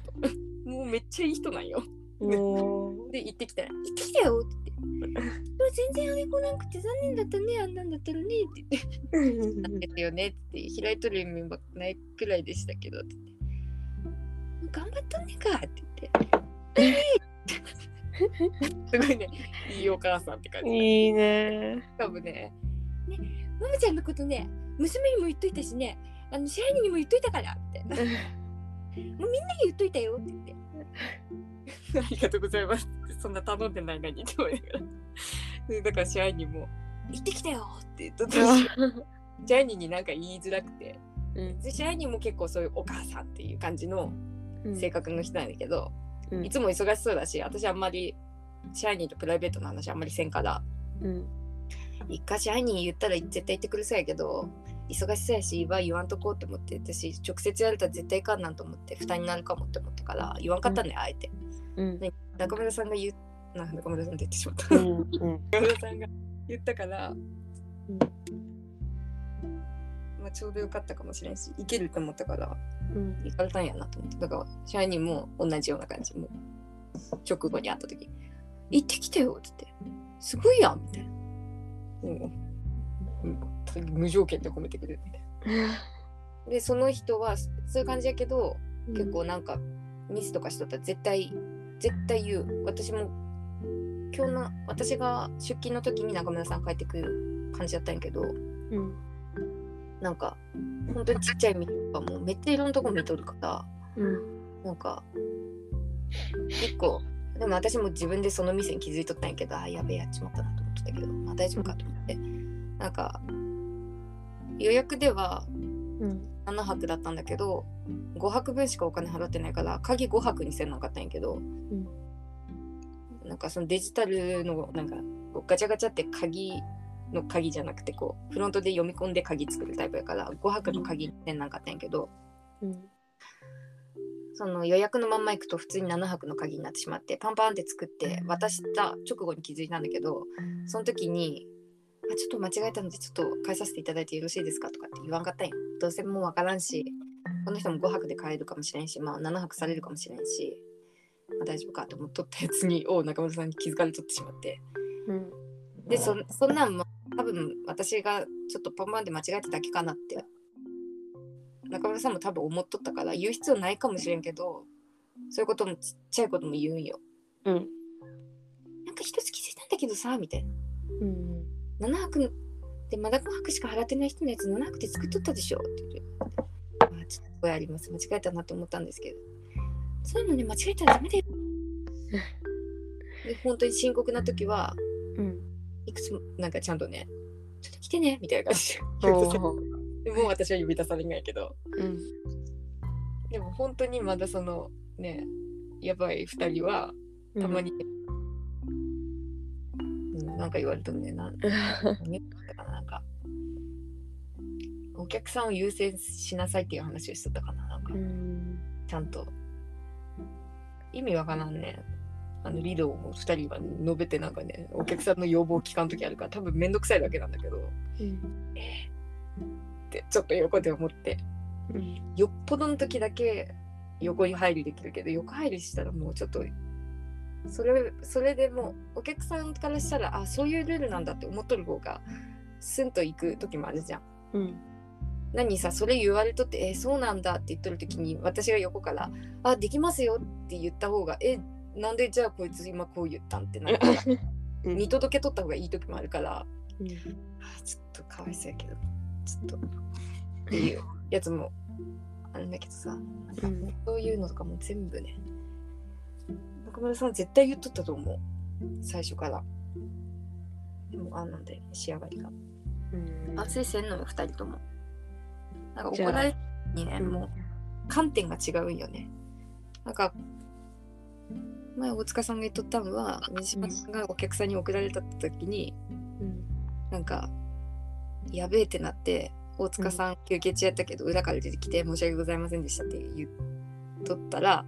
ぐ もうめっちゃいい人なんよ。も で行ってきたら「行ってきたよ」って言って「でも全然あれ来なくて残念だったねあんなんだったらね」って言ってうなんですよねって開いとる意味もないくらいでしたけどって言って「頑張っとんねんか」って言って「すごいね。いいお母さんって感じ。いいね。しかもね「ねママちゃんのことね娘にも言っといたしね。あの支配人にも言っといたから」みたいな「もうみんなに言っといたよ」って言って「ありがとうございます」そんな頼んでないのにって思いながら。で だから支配人も「行ってきたよ」って言ったし支配人になんか言いづらくて。うん。で支配人も結構そういうお母さんっていう感じのうん。性格の人なんだけど、うんいつも忙しそうだし私あんまり支配人とプライベートの話あんまりせんから。うん。一回支配人言ったら絶対言ってくるそうやけど忙しそうやしは言わんとこうと思って私直接言われたら絶対いかんなんと思って負担になるかもって思ったから言わんかったね、あえて。うん。中村さんが言うな中村さんって言ってしまった。うんうん。中村さんが言ったから、まあ、ちょうどよかったかもしれんしいけると思ったからうん。行かれたんやなと思って。だから支配人も同じような感じ。もう直後に会った時「行ってきたよ」って言って「すごいやん」みたいな。もううん無条件で褒めてくれるみたいな。でその人はそういう感じやけど結構なんかミスとかしとったら絶対絶対言う。私も今日の私が出勤の時に中村さん帰ってくる感じだったんやけどうんなんか本当にちっちゃいミスとかもめっちゃいろんなとこ見とるからうん。なんか結構でも私も自分でその店に気づいとったんやけどあやべえやっちまったなと思ってたけどまあ大丈夫かと思って。なんか予約ではうん。7泊だったんだけど5泊分しかお金払ってないから鍵5泊にせんなかったんやけど、なんかそのデジタルのなんかガチャガチャって鍵の鍵じゃなくてこうフロントで読み込んで鍵作るタイプやから5泊の鍵にせんなかったんやけど、うん。その予約のまんま行くと普通に7泊の鍵になってしまってパンパンって作って渡した直後に気づいたんだけどその時にあちょっと間違えたのでちょっと返させていただいてよろしいですかとかって言わんかったんよどうせもうわからんしこの人も5泊で帰るかもしれんしまあ7泊されるかもしれんし、まあ、大丈夫かと思っとったやつにを中村さんに気づかれとってしまって。うん。でそそんなんも多分私がちょっとパンパンで間違えただけかなって。中村さんも多分思っとったから言う必要ないかもしれんけどそういうこともちっちゃいことも言うんよ。うん。なんか一つ気づいたんだけどさみたいな。うん。7泊でまだ5泊しか払ってない人のやつ7泊で作っとったでしょって言ってあちょっと声あります。間違えたなと思ったんですけど。そういうのね間違えたらダメだよ。で本当に深刻な時はうんいくつもなんかちゃんとねちょっと来てねみたいな感じで言うとさおーでもう私は呼び出されないけど。うん。でも本当にまだそのねやばい2人はたまに、うん、なんか言われたねな何だかななんかお客さんを優先しなさいっていう話をしとったかななんか。うん。ちゃんと。意味わからんねあのリドを2人は述べてなんかねお客さんの要望を聞かん時あるから多分めんどくさいだけなんだけどうん。ってちょっと横で思ってうん。よっぽどの時だけ横に入りできるけど横入りしたらもうちょっとそれそれでもうお客さんからしたらあそういうルールなんだって思っとる方がスンと行く時もあるじゃん。うん。何さそれ言われとってえそうなんだって言っとる時に私が横から「あできますよ」って言った方が「えなんでじゃあこいつ今こう言ったん?」ってなって うん。見届けとった方がいい時もあるから。うん。あちょっとかわいそうやけどちょっとっていうやつもあるんだけどさ、うん。そういうのとかも全部ね中村さん絶対言っとったと思う。最初から。でもあんなんで仕上がりが。うん。熱いせんのよ2人とも。なんか怒られにねうん。もう観点が違うんよね。なんか前大塚さんが言っとったのは水島さんがお客さんに送られた時に、うん。なんかやべえってなって大塚さん休憩中やったけど裏から出てきて申し訳ございませんでしたって言っとったら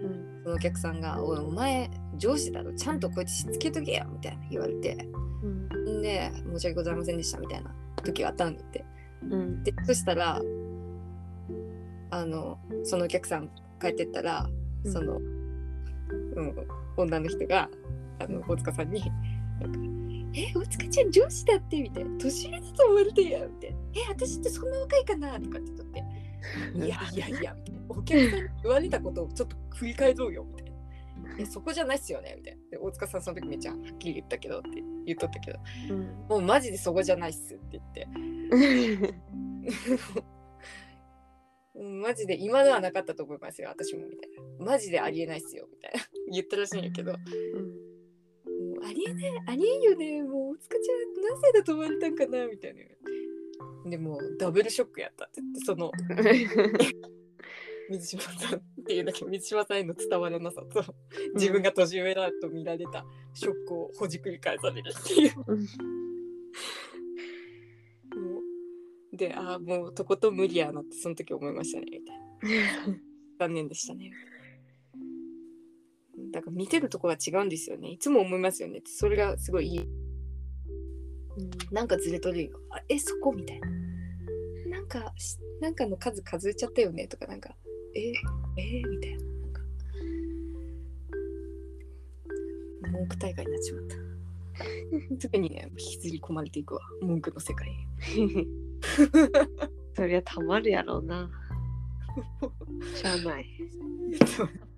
うん。そのお客さんが「おいお前上司だろちゃんとこいつしつけとけよ」みたいな言われてうん。んで「申し訳ございませんでした」みたいな時があったんだって。うん。でそしたらあのそのお客さん帰ってったらうん。その、うん、女の人があの大塚さんになんか「え大塚ちゃん上司だって」みたいな「年上だと思われてや」みたいな「え私ってそんな若いかな?」とかって言って「いやいやいや」みたいな。お客さんに言われたことをちょっと振り返ろうよみたいな。えそこじゃないっすよね？みたいな。で大塚さんその時めっちゃはっきり言ったけどって言っとったけど。うんもうマジでそこじゃないっすって言ってうん マジで今のはなかったと思いますよ私もみたいなマジでありえないっすよみたいな言ったらしいんやけど。もうありえないありえんよね。もう大塚ちゃん何歳だと思われたんかなみたいな。でもうダブルショックやったって言ってその 水島さんっていうだけ水島さんへの伝わらなさと自分が年上だと見られたショックをほじくり返されるっていう。でああもうとことん無理やなってその時思いましたねみたいな。残念でしたねだから見てるとこが違うんですよね。いつも思いますよね。それがすごいいい。なんかずれとるよ。あえそこみたいな。なんかしなんかの数数えちゃったよね。とかなんかええみたいな。なんか文句大会になっちまった。特にね引きずり込まれていくわ。文句の世界へそりゃたまるやろうな。しゃあない。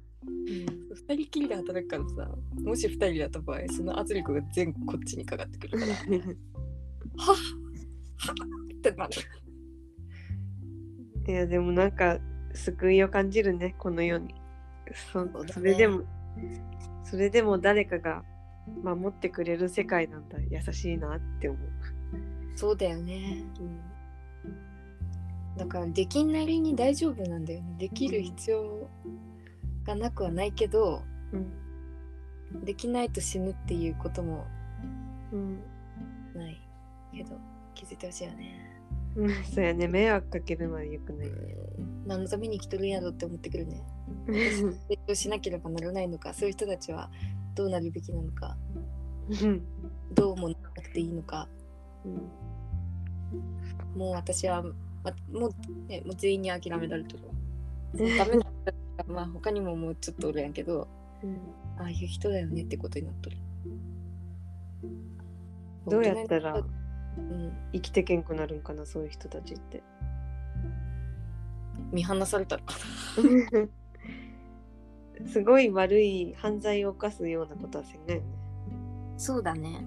二人きりで働くからさもし二人だった場合その圧力が全部こっちにかかってくるから。はっ。はっってなる。いやでもなんか救いを感じるねこの世に。そそうだね。それでもそれでも誰かが守ってくれる世界なんだ。優しいなって思う、そうだよね。うん、だからできんなりに大丈夫なんだよね。できる必要がなくはないけどうん。できないと死ぬっていうこともうん。ないけど気づいてほしいよね。うん、そうやね。迷惑かけるのはよくない、何のために生きとるんやろって思ってくるね。成長しなければならないのかそういう人たちはどうなるべきなのかうん。どうもなくていいのか。うん。もう私は、ま、もう,、ね、もう全員に諦められてるわ。ダメまあ他にももうちょっとおるやんけどうん。ああいう人だよねってことになっとる。どうやったらうん、生きてけんくなるんかなそういう人たちって。見放されたのか すごい悪い犯罪を犯すようなことはせんないよね。なそうだね。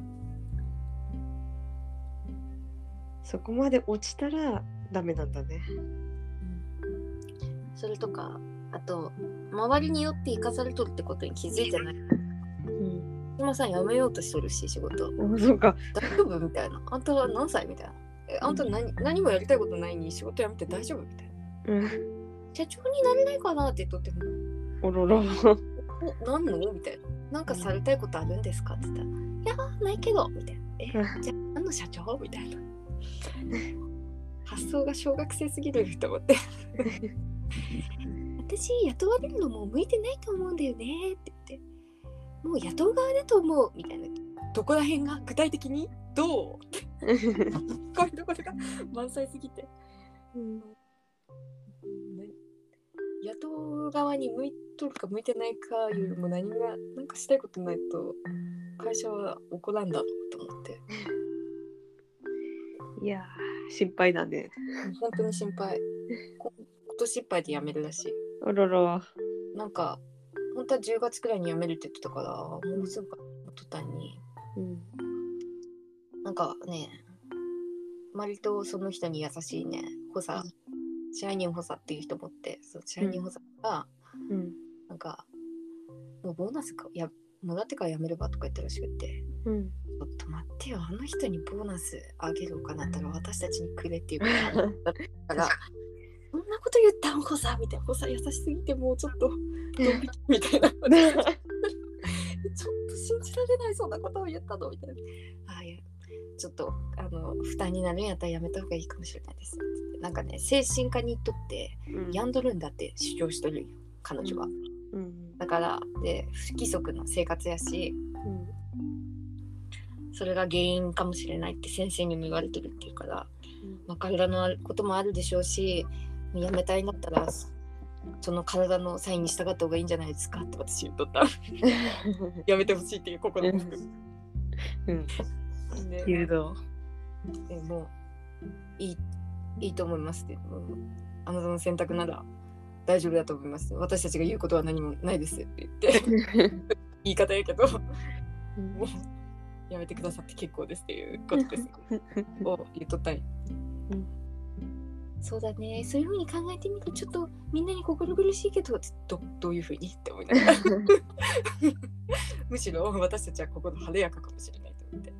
そこまで落ちたらダメなんだね。それとかあと周りによって生かされとるってことに気づいてない。うん。今さん辞めようとしとるし仕事。あそうか。大丈夫みたいな。あんたは何歳みたいな。えあん。た何何もやりたいことないに仕事辞めて大丈夫みたいな。うん。社長になれないかなって言っとってもおろろ。お何の？みたいな。なんかされたいことあるんですかって言ったらいやないけどみたいな。えじゃあ何の社長？みたいな。発想が小学生すぎると思って 私雇われるのも向いてないと思うんだよねって言ってもう雇う側だと思うみたいな。どこら辺が具体的に？どう？こういうところが満載すぎて。うん。ね雇う側に向いとるか向いてないかよりも何がなんかしたいことないと会社は怒らんだろうと思って。いやー心配だね。本当に心配。こ今年いっぱいで辞めるらしいおろろ。なんか本当は10月くらいに辞めるって言ってたからもうすぐか途端に。うん。なんかね割とその人に優しいね補佐支配人補佐っていう人もってそう支配人補佐が、うん。なんかもうボーナスかやもらってから辞めればとか言ったらしくて。うん。ちょっと待ってよあの人にボーナスあげるお金あったら私たちにくれっていうから なこと言ったん補佐みたいな補佐優しすぎてもうちょっとドン引きみたいな ちょっと信じられないそんなことを言ったのみたいなあいや。ちょっとあの負担になるんやったらやめた方がいいかもしれないです。なんかね精神科に行っとってうん。病んどるんだって主張しとるんよ彼女は、うん。だからで不規則な生活やし。それが原因かもしれないって先生にも言われてるっていうから、まあ、体のこともあるでしょうしやめたいんだったらその体のサインに従った方がいいんじゃないですかって私言っとった。やめてほしいっていう心も含うん。めで誘導。えもういいいいと思いますって。あなたの選択なら大丈夫だと思います私たちが言うことは何もないですって言って。言い方やけど。もうやめてくださって結構ですっていうことです。を言っとったんよ。うんそうだね。そういうふうに考えてみるとちょっとみんなに心苦しいけどどどういうふうにって思いながら。むしろ私たちは心晴れやかかもしれないと思って。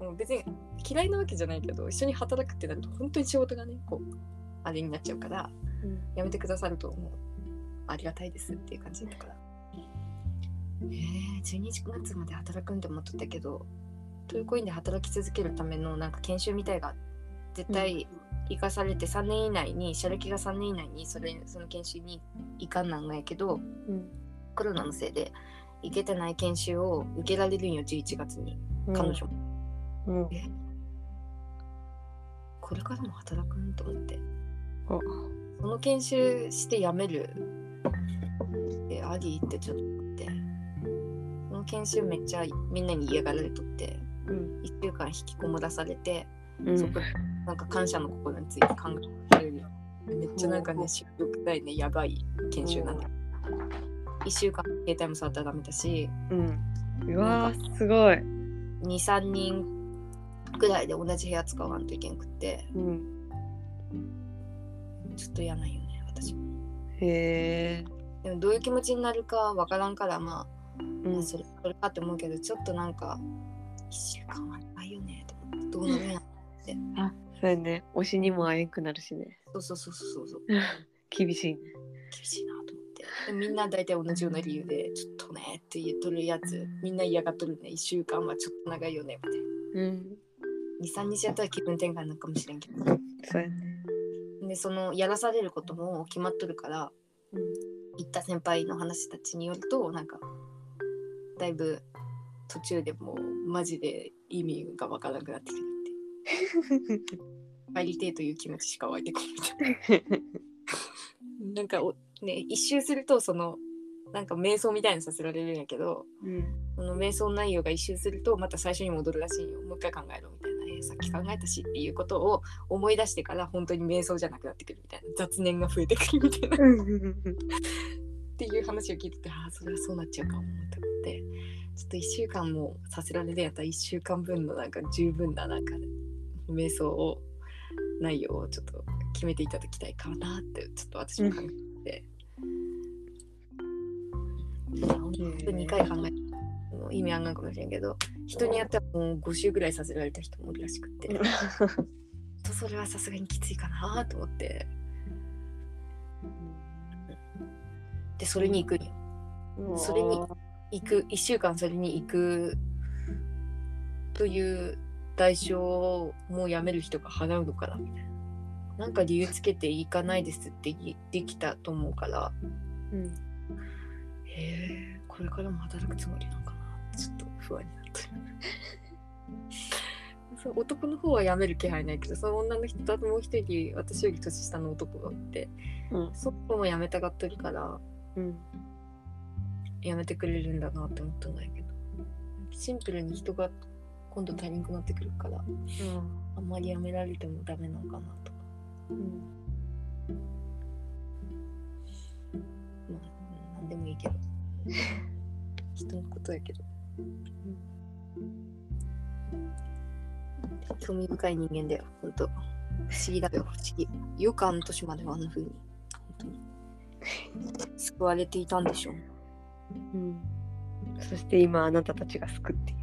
もう別に嫌いなわけじゃないけど一緒に働くってなると本当に仕事がねこうあれになっちゃうからやめてくださるともうありがたいですっていう感じだから。えー、12月まで働くんで思っとったけどトルコインで働き続けるためのなんか研修みたいが絶対生かされて3年以内に社歴が3年以内にそれその研修に行かんなんがやけどうん。コロナのせいで行けてない研修を受けられるんよ11月に。彼女も、うん。これからも働くん？と思って。おその研修して辞める？えあり？ってちょっと思って。その研修めっちゃみんなに嫌がられとってうん。1週間引きこもらされて、うん。そこでなんか感謝の心について考えるめっちゃなんかね収録たいね。やばい研修なんだ。1週間携帯も触ったらダメだし。うん。うわーすごい。23人ぐらいで同じ部屋使わんといけんくって。うん。ちょっと嫌なんよね私。もへえでもどういう気持ちになるかわからんからまあうん。それそれかって思うけどちょっとなんか1週間は長いよね。どうなるんやそうやね。推しにも会えんくなるしね。そうそうそうそうそう。厳しいね。厳しいなと思って。でみんな大体同じような理由でちょっとねって言っとるやつみんな嫌がっとるね。1週間はちょっと長いよね。みたいうん。な23日やったら気分転換になるかもしれんけど。そうやね。でそのやらされることも決まっとるからうん。行った先輩の話たちによるとなんかだいぶ途中でもうマジで意味がわからなくなってくるって 帰りてえという気持ちしか湧いてこない。な なんかおね一周するとそのなんか瞑想みたいにさせられるんやけどうんその瞑想内容が一周するとまた最初に戻るらしいよ。もう一回考えろみたいな、えーさっき考えたしっていうことを思い出してから本当に瞑想じゃなくなってくるみたいな。雑念が増えてくるみたいな。っていう話を聞いててああそれはそうなっちゃうかもと思って。ちょっと1週間もさせられるんやったら1週間分のなんか十分ななんか瞑想を内容をちょっと決めていただきたいかなってちょっと私も考えて、2回考えても意味あんなんかもしれんけど人によってはもう5週ぐらいさせられた人もいるらしくって。とそれはさすがにきついかなと思って。でそれに行くんよ。それに行く1週間それに行くという代償をもうやめる人が払うのかなみたいな。なんか理由つけて行かないですって言できたと思うから。うん。へえこれからも働くつもりなのかな。ちょっと不安になってる。そう男の方は辞める気配ないけどその女の人とあともう一人私より年下の男がおってうん。そこも辞めたがってるからうん。やめてくれるんだなって思ったんだけど。シンプルに人が今度足りんくなってくるからあんまりやめられてもダメなのかなとか。うん。まあなんでもいいけど。人のことやけど。興味深い人間だよほんと不思議だよ不思議。よくあの年まではあんな風に。本当に。救われていたんでしょううん。そして今あなたたちが救っている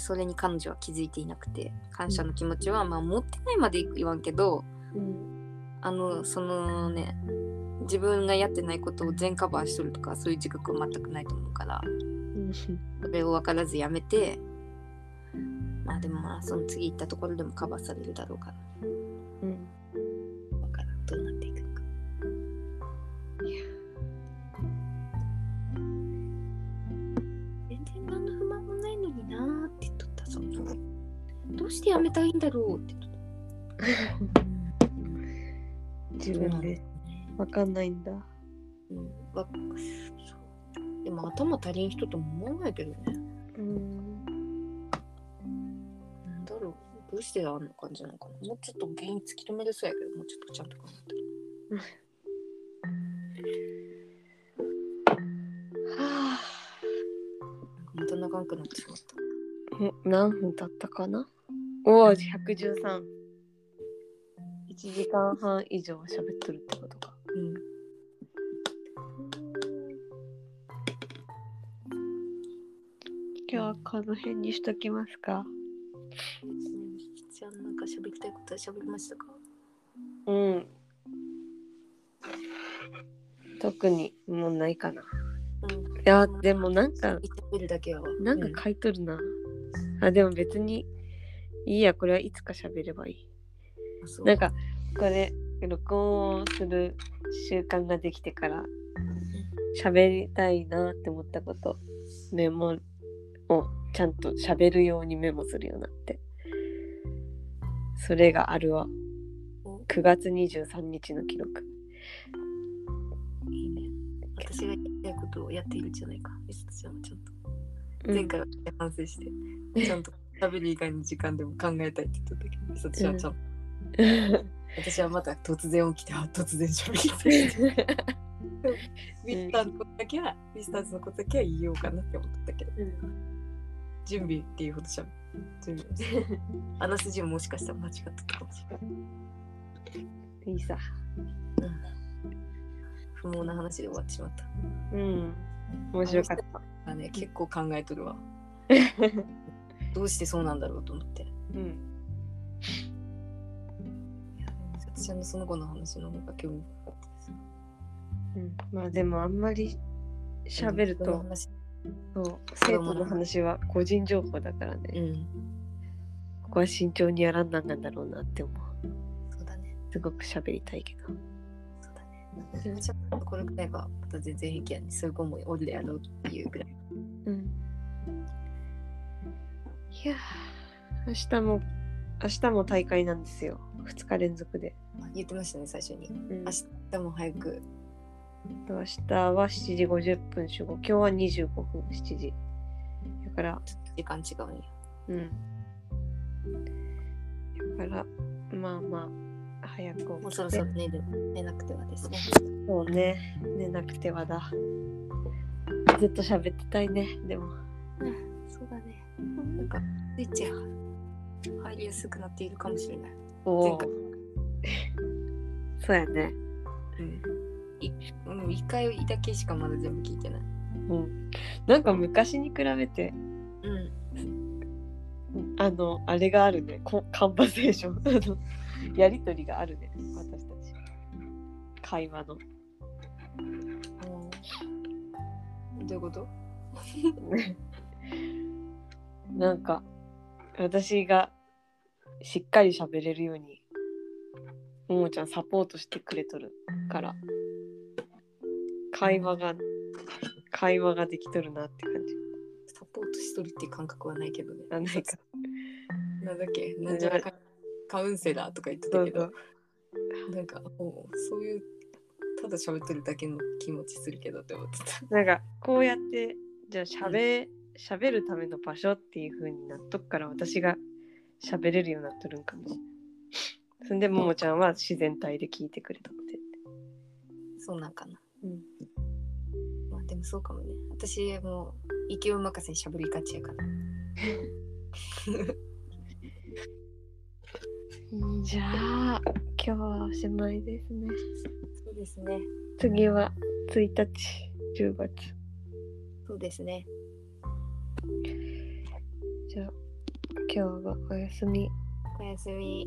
でそれに彼女は気づいていなくて感謝の気持ちはまあ持ってないまで言わんけどうんあのそのね自分がやってないことを全カバーしとるとかそういう自覚は全くないと思うからそれを分からずやめてまあでもまあその次行ったところでもカバーされるだろうからうしてやめたいんだろうって自分でわかんないんだうん、わそうでも頭足りん人とも思わないけどね。うんなんだろう。どうしてあんな感じなのかな。もうちょっと原因突き止めれそうやけど、もうちょっとちゃんと考えたら。は あなんかまた長くなってしまった。え何分経ったかな？おお113 1時間半以上喋っとるってことか。うん。今日はこの辺にしときますか。じゃあなんか喋りたいことは喋りましたか？うん。特にもうないかな。うん。いやでもなんか喋るだけやわ。なんか書いとるな、あでも別にいいやこれはいつか喋ればいいなんかこれ録音をする習慣ができてから喋りたいなって思ったことメモをちゃんと喋るようにメモするようになってそれがあるわお9月23日の記録いいね。私がやりたいことをやっているんじゃないか。ちゃんはちゃんと。うん前回は反省して、ちゃんと食べる以外の時間でも考えたいって言った時に、ミスちゃんはちゃんと。私はまた突然起きて、あ突然喋りたい。ウィスターのことだけは、ウィスターズのことだけは言おうかなって思ったけど、準備っていうほどしゃべ準備。あらすじももしかしたら間違ってたかもしれない。いいさ。不毛な話で終わってしまった。うん。面白かった。あね、結構考えとるわ。どうしてそうなんだろうと思って。うん。いや私のその子の話の方が興味深かったです。うん、まあでもあんまり喋ると、そう生徒の話は個人情報だからね、うん。ここは慎重にやらんなんなんだろうなって思う。そうだね。すごく喋りたいけど。そうだね。でもちょっとこれくらいはまた全然平気やね。そういう子もおるやろうっていうぐらい。うん。いやー、明日も、明日も大会なんですよ。2日連続で。あ言ってましたね、最初に。うん、明日も早く。明日は7時50分集合。今日は25分7時。だから、時間違うんや。うん。だから、まあまあ、早く。もうそろそろ寝る寝なくてはですね。そうね。寝なくてはだ。ずっと喋ってたいね。でも。そうだね。なんか、スイッチが入りやすくなっているかもしれない。おそうやね。うん。いうん、一回だけしかまだ全部聞いてない。うん。なんか昔に比べて、うん。あの、あれがあるね。コカンバセーション。あのやりとりがあるね。私たち。会話の。どういうこと？なんか、私がしっかり喋れるように、ももちゃんサポートしてくれとるから、会話が、会話ができとるなって感じ。サポートしとるっていう感覚はないけどね。あないか。なんだっけ？なんじゃらかカウンセラーとか言ってたけどなんか、おうそういう、ただ喋ってるだけの気持ちするけどって思ってた。なんか、こうやって、じゃあ喋、喋るための場所っていう風になっとくから、私が喋れるようになっとるんかもしれない。そんで、ももちゃんは自然体で聞いてくれとって。そうなんかな。うん。まあでもそうかもね。私もう勢い任せに喋りがちやから。じゃあ、今日はおしまいですね。そうですね。次は1日、10月。そうですね。じゃあ、今日はおやすみ。おやすみ。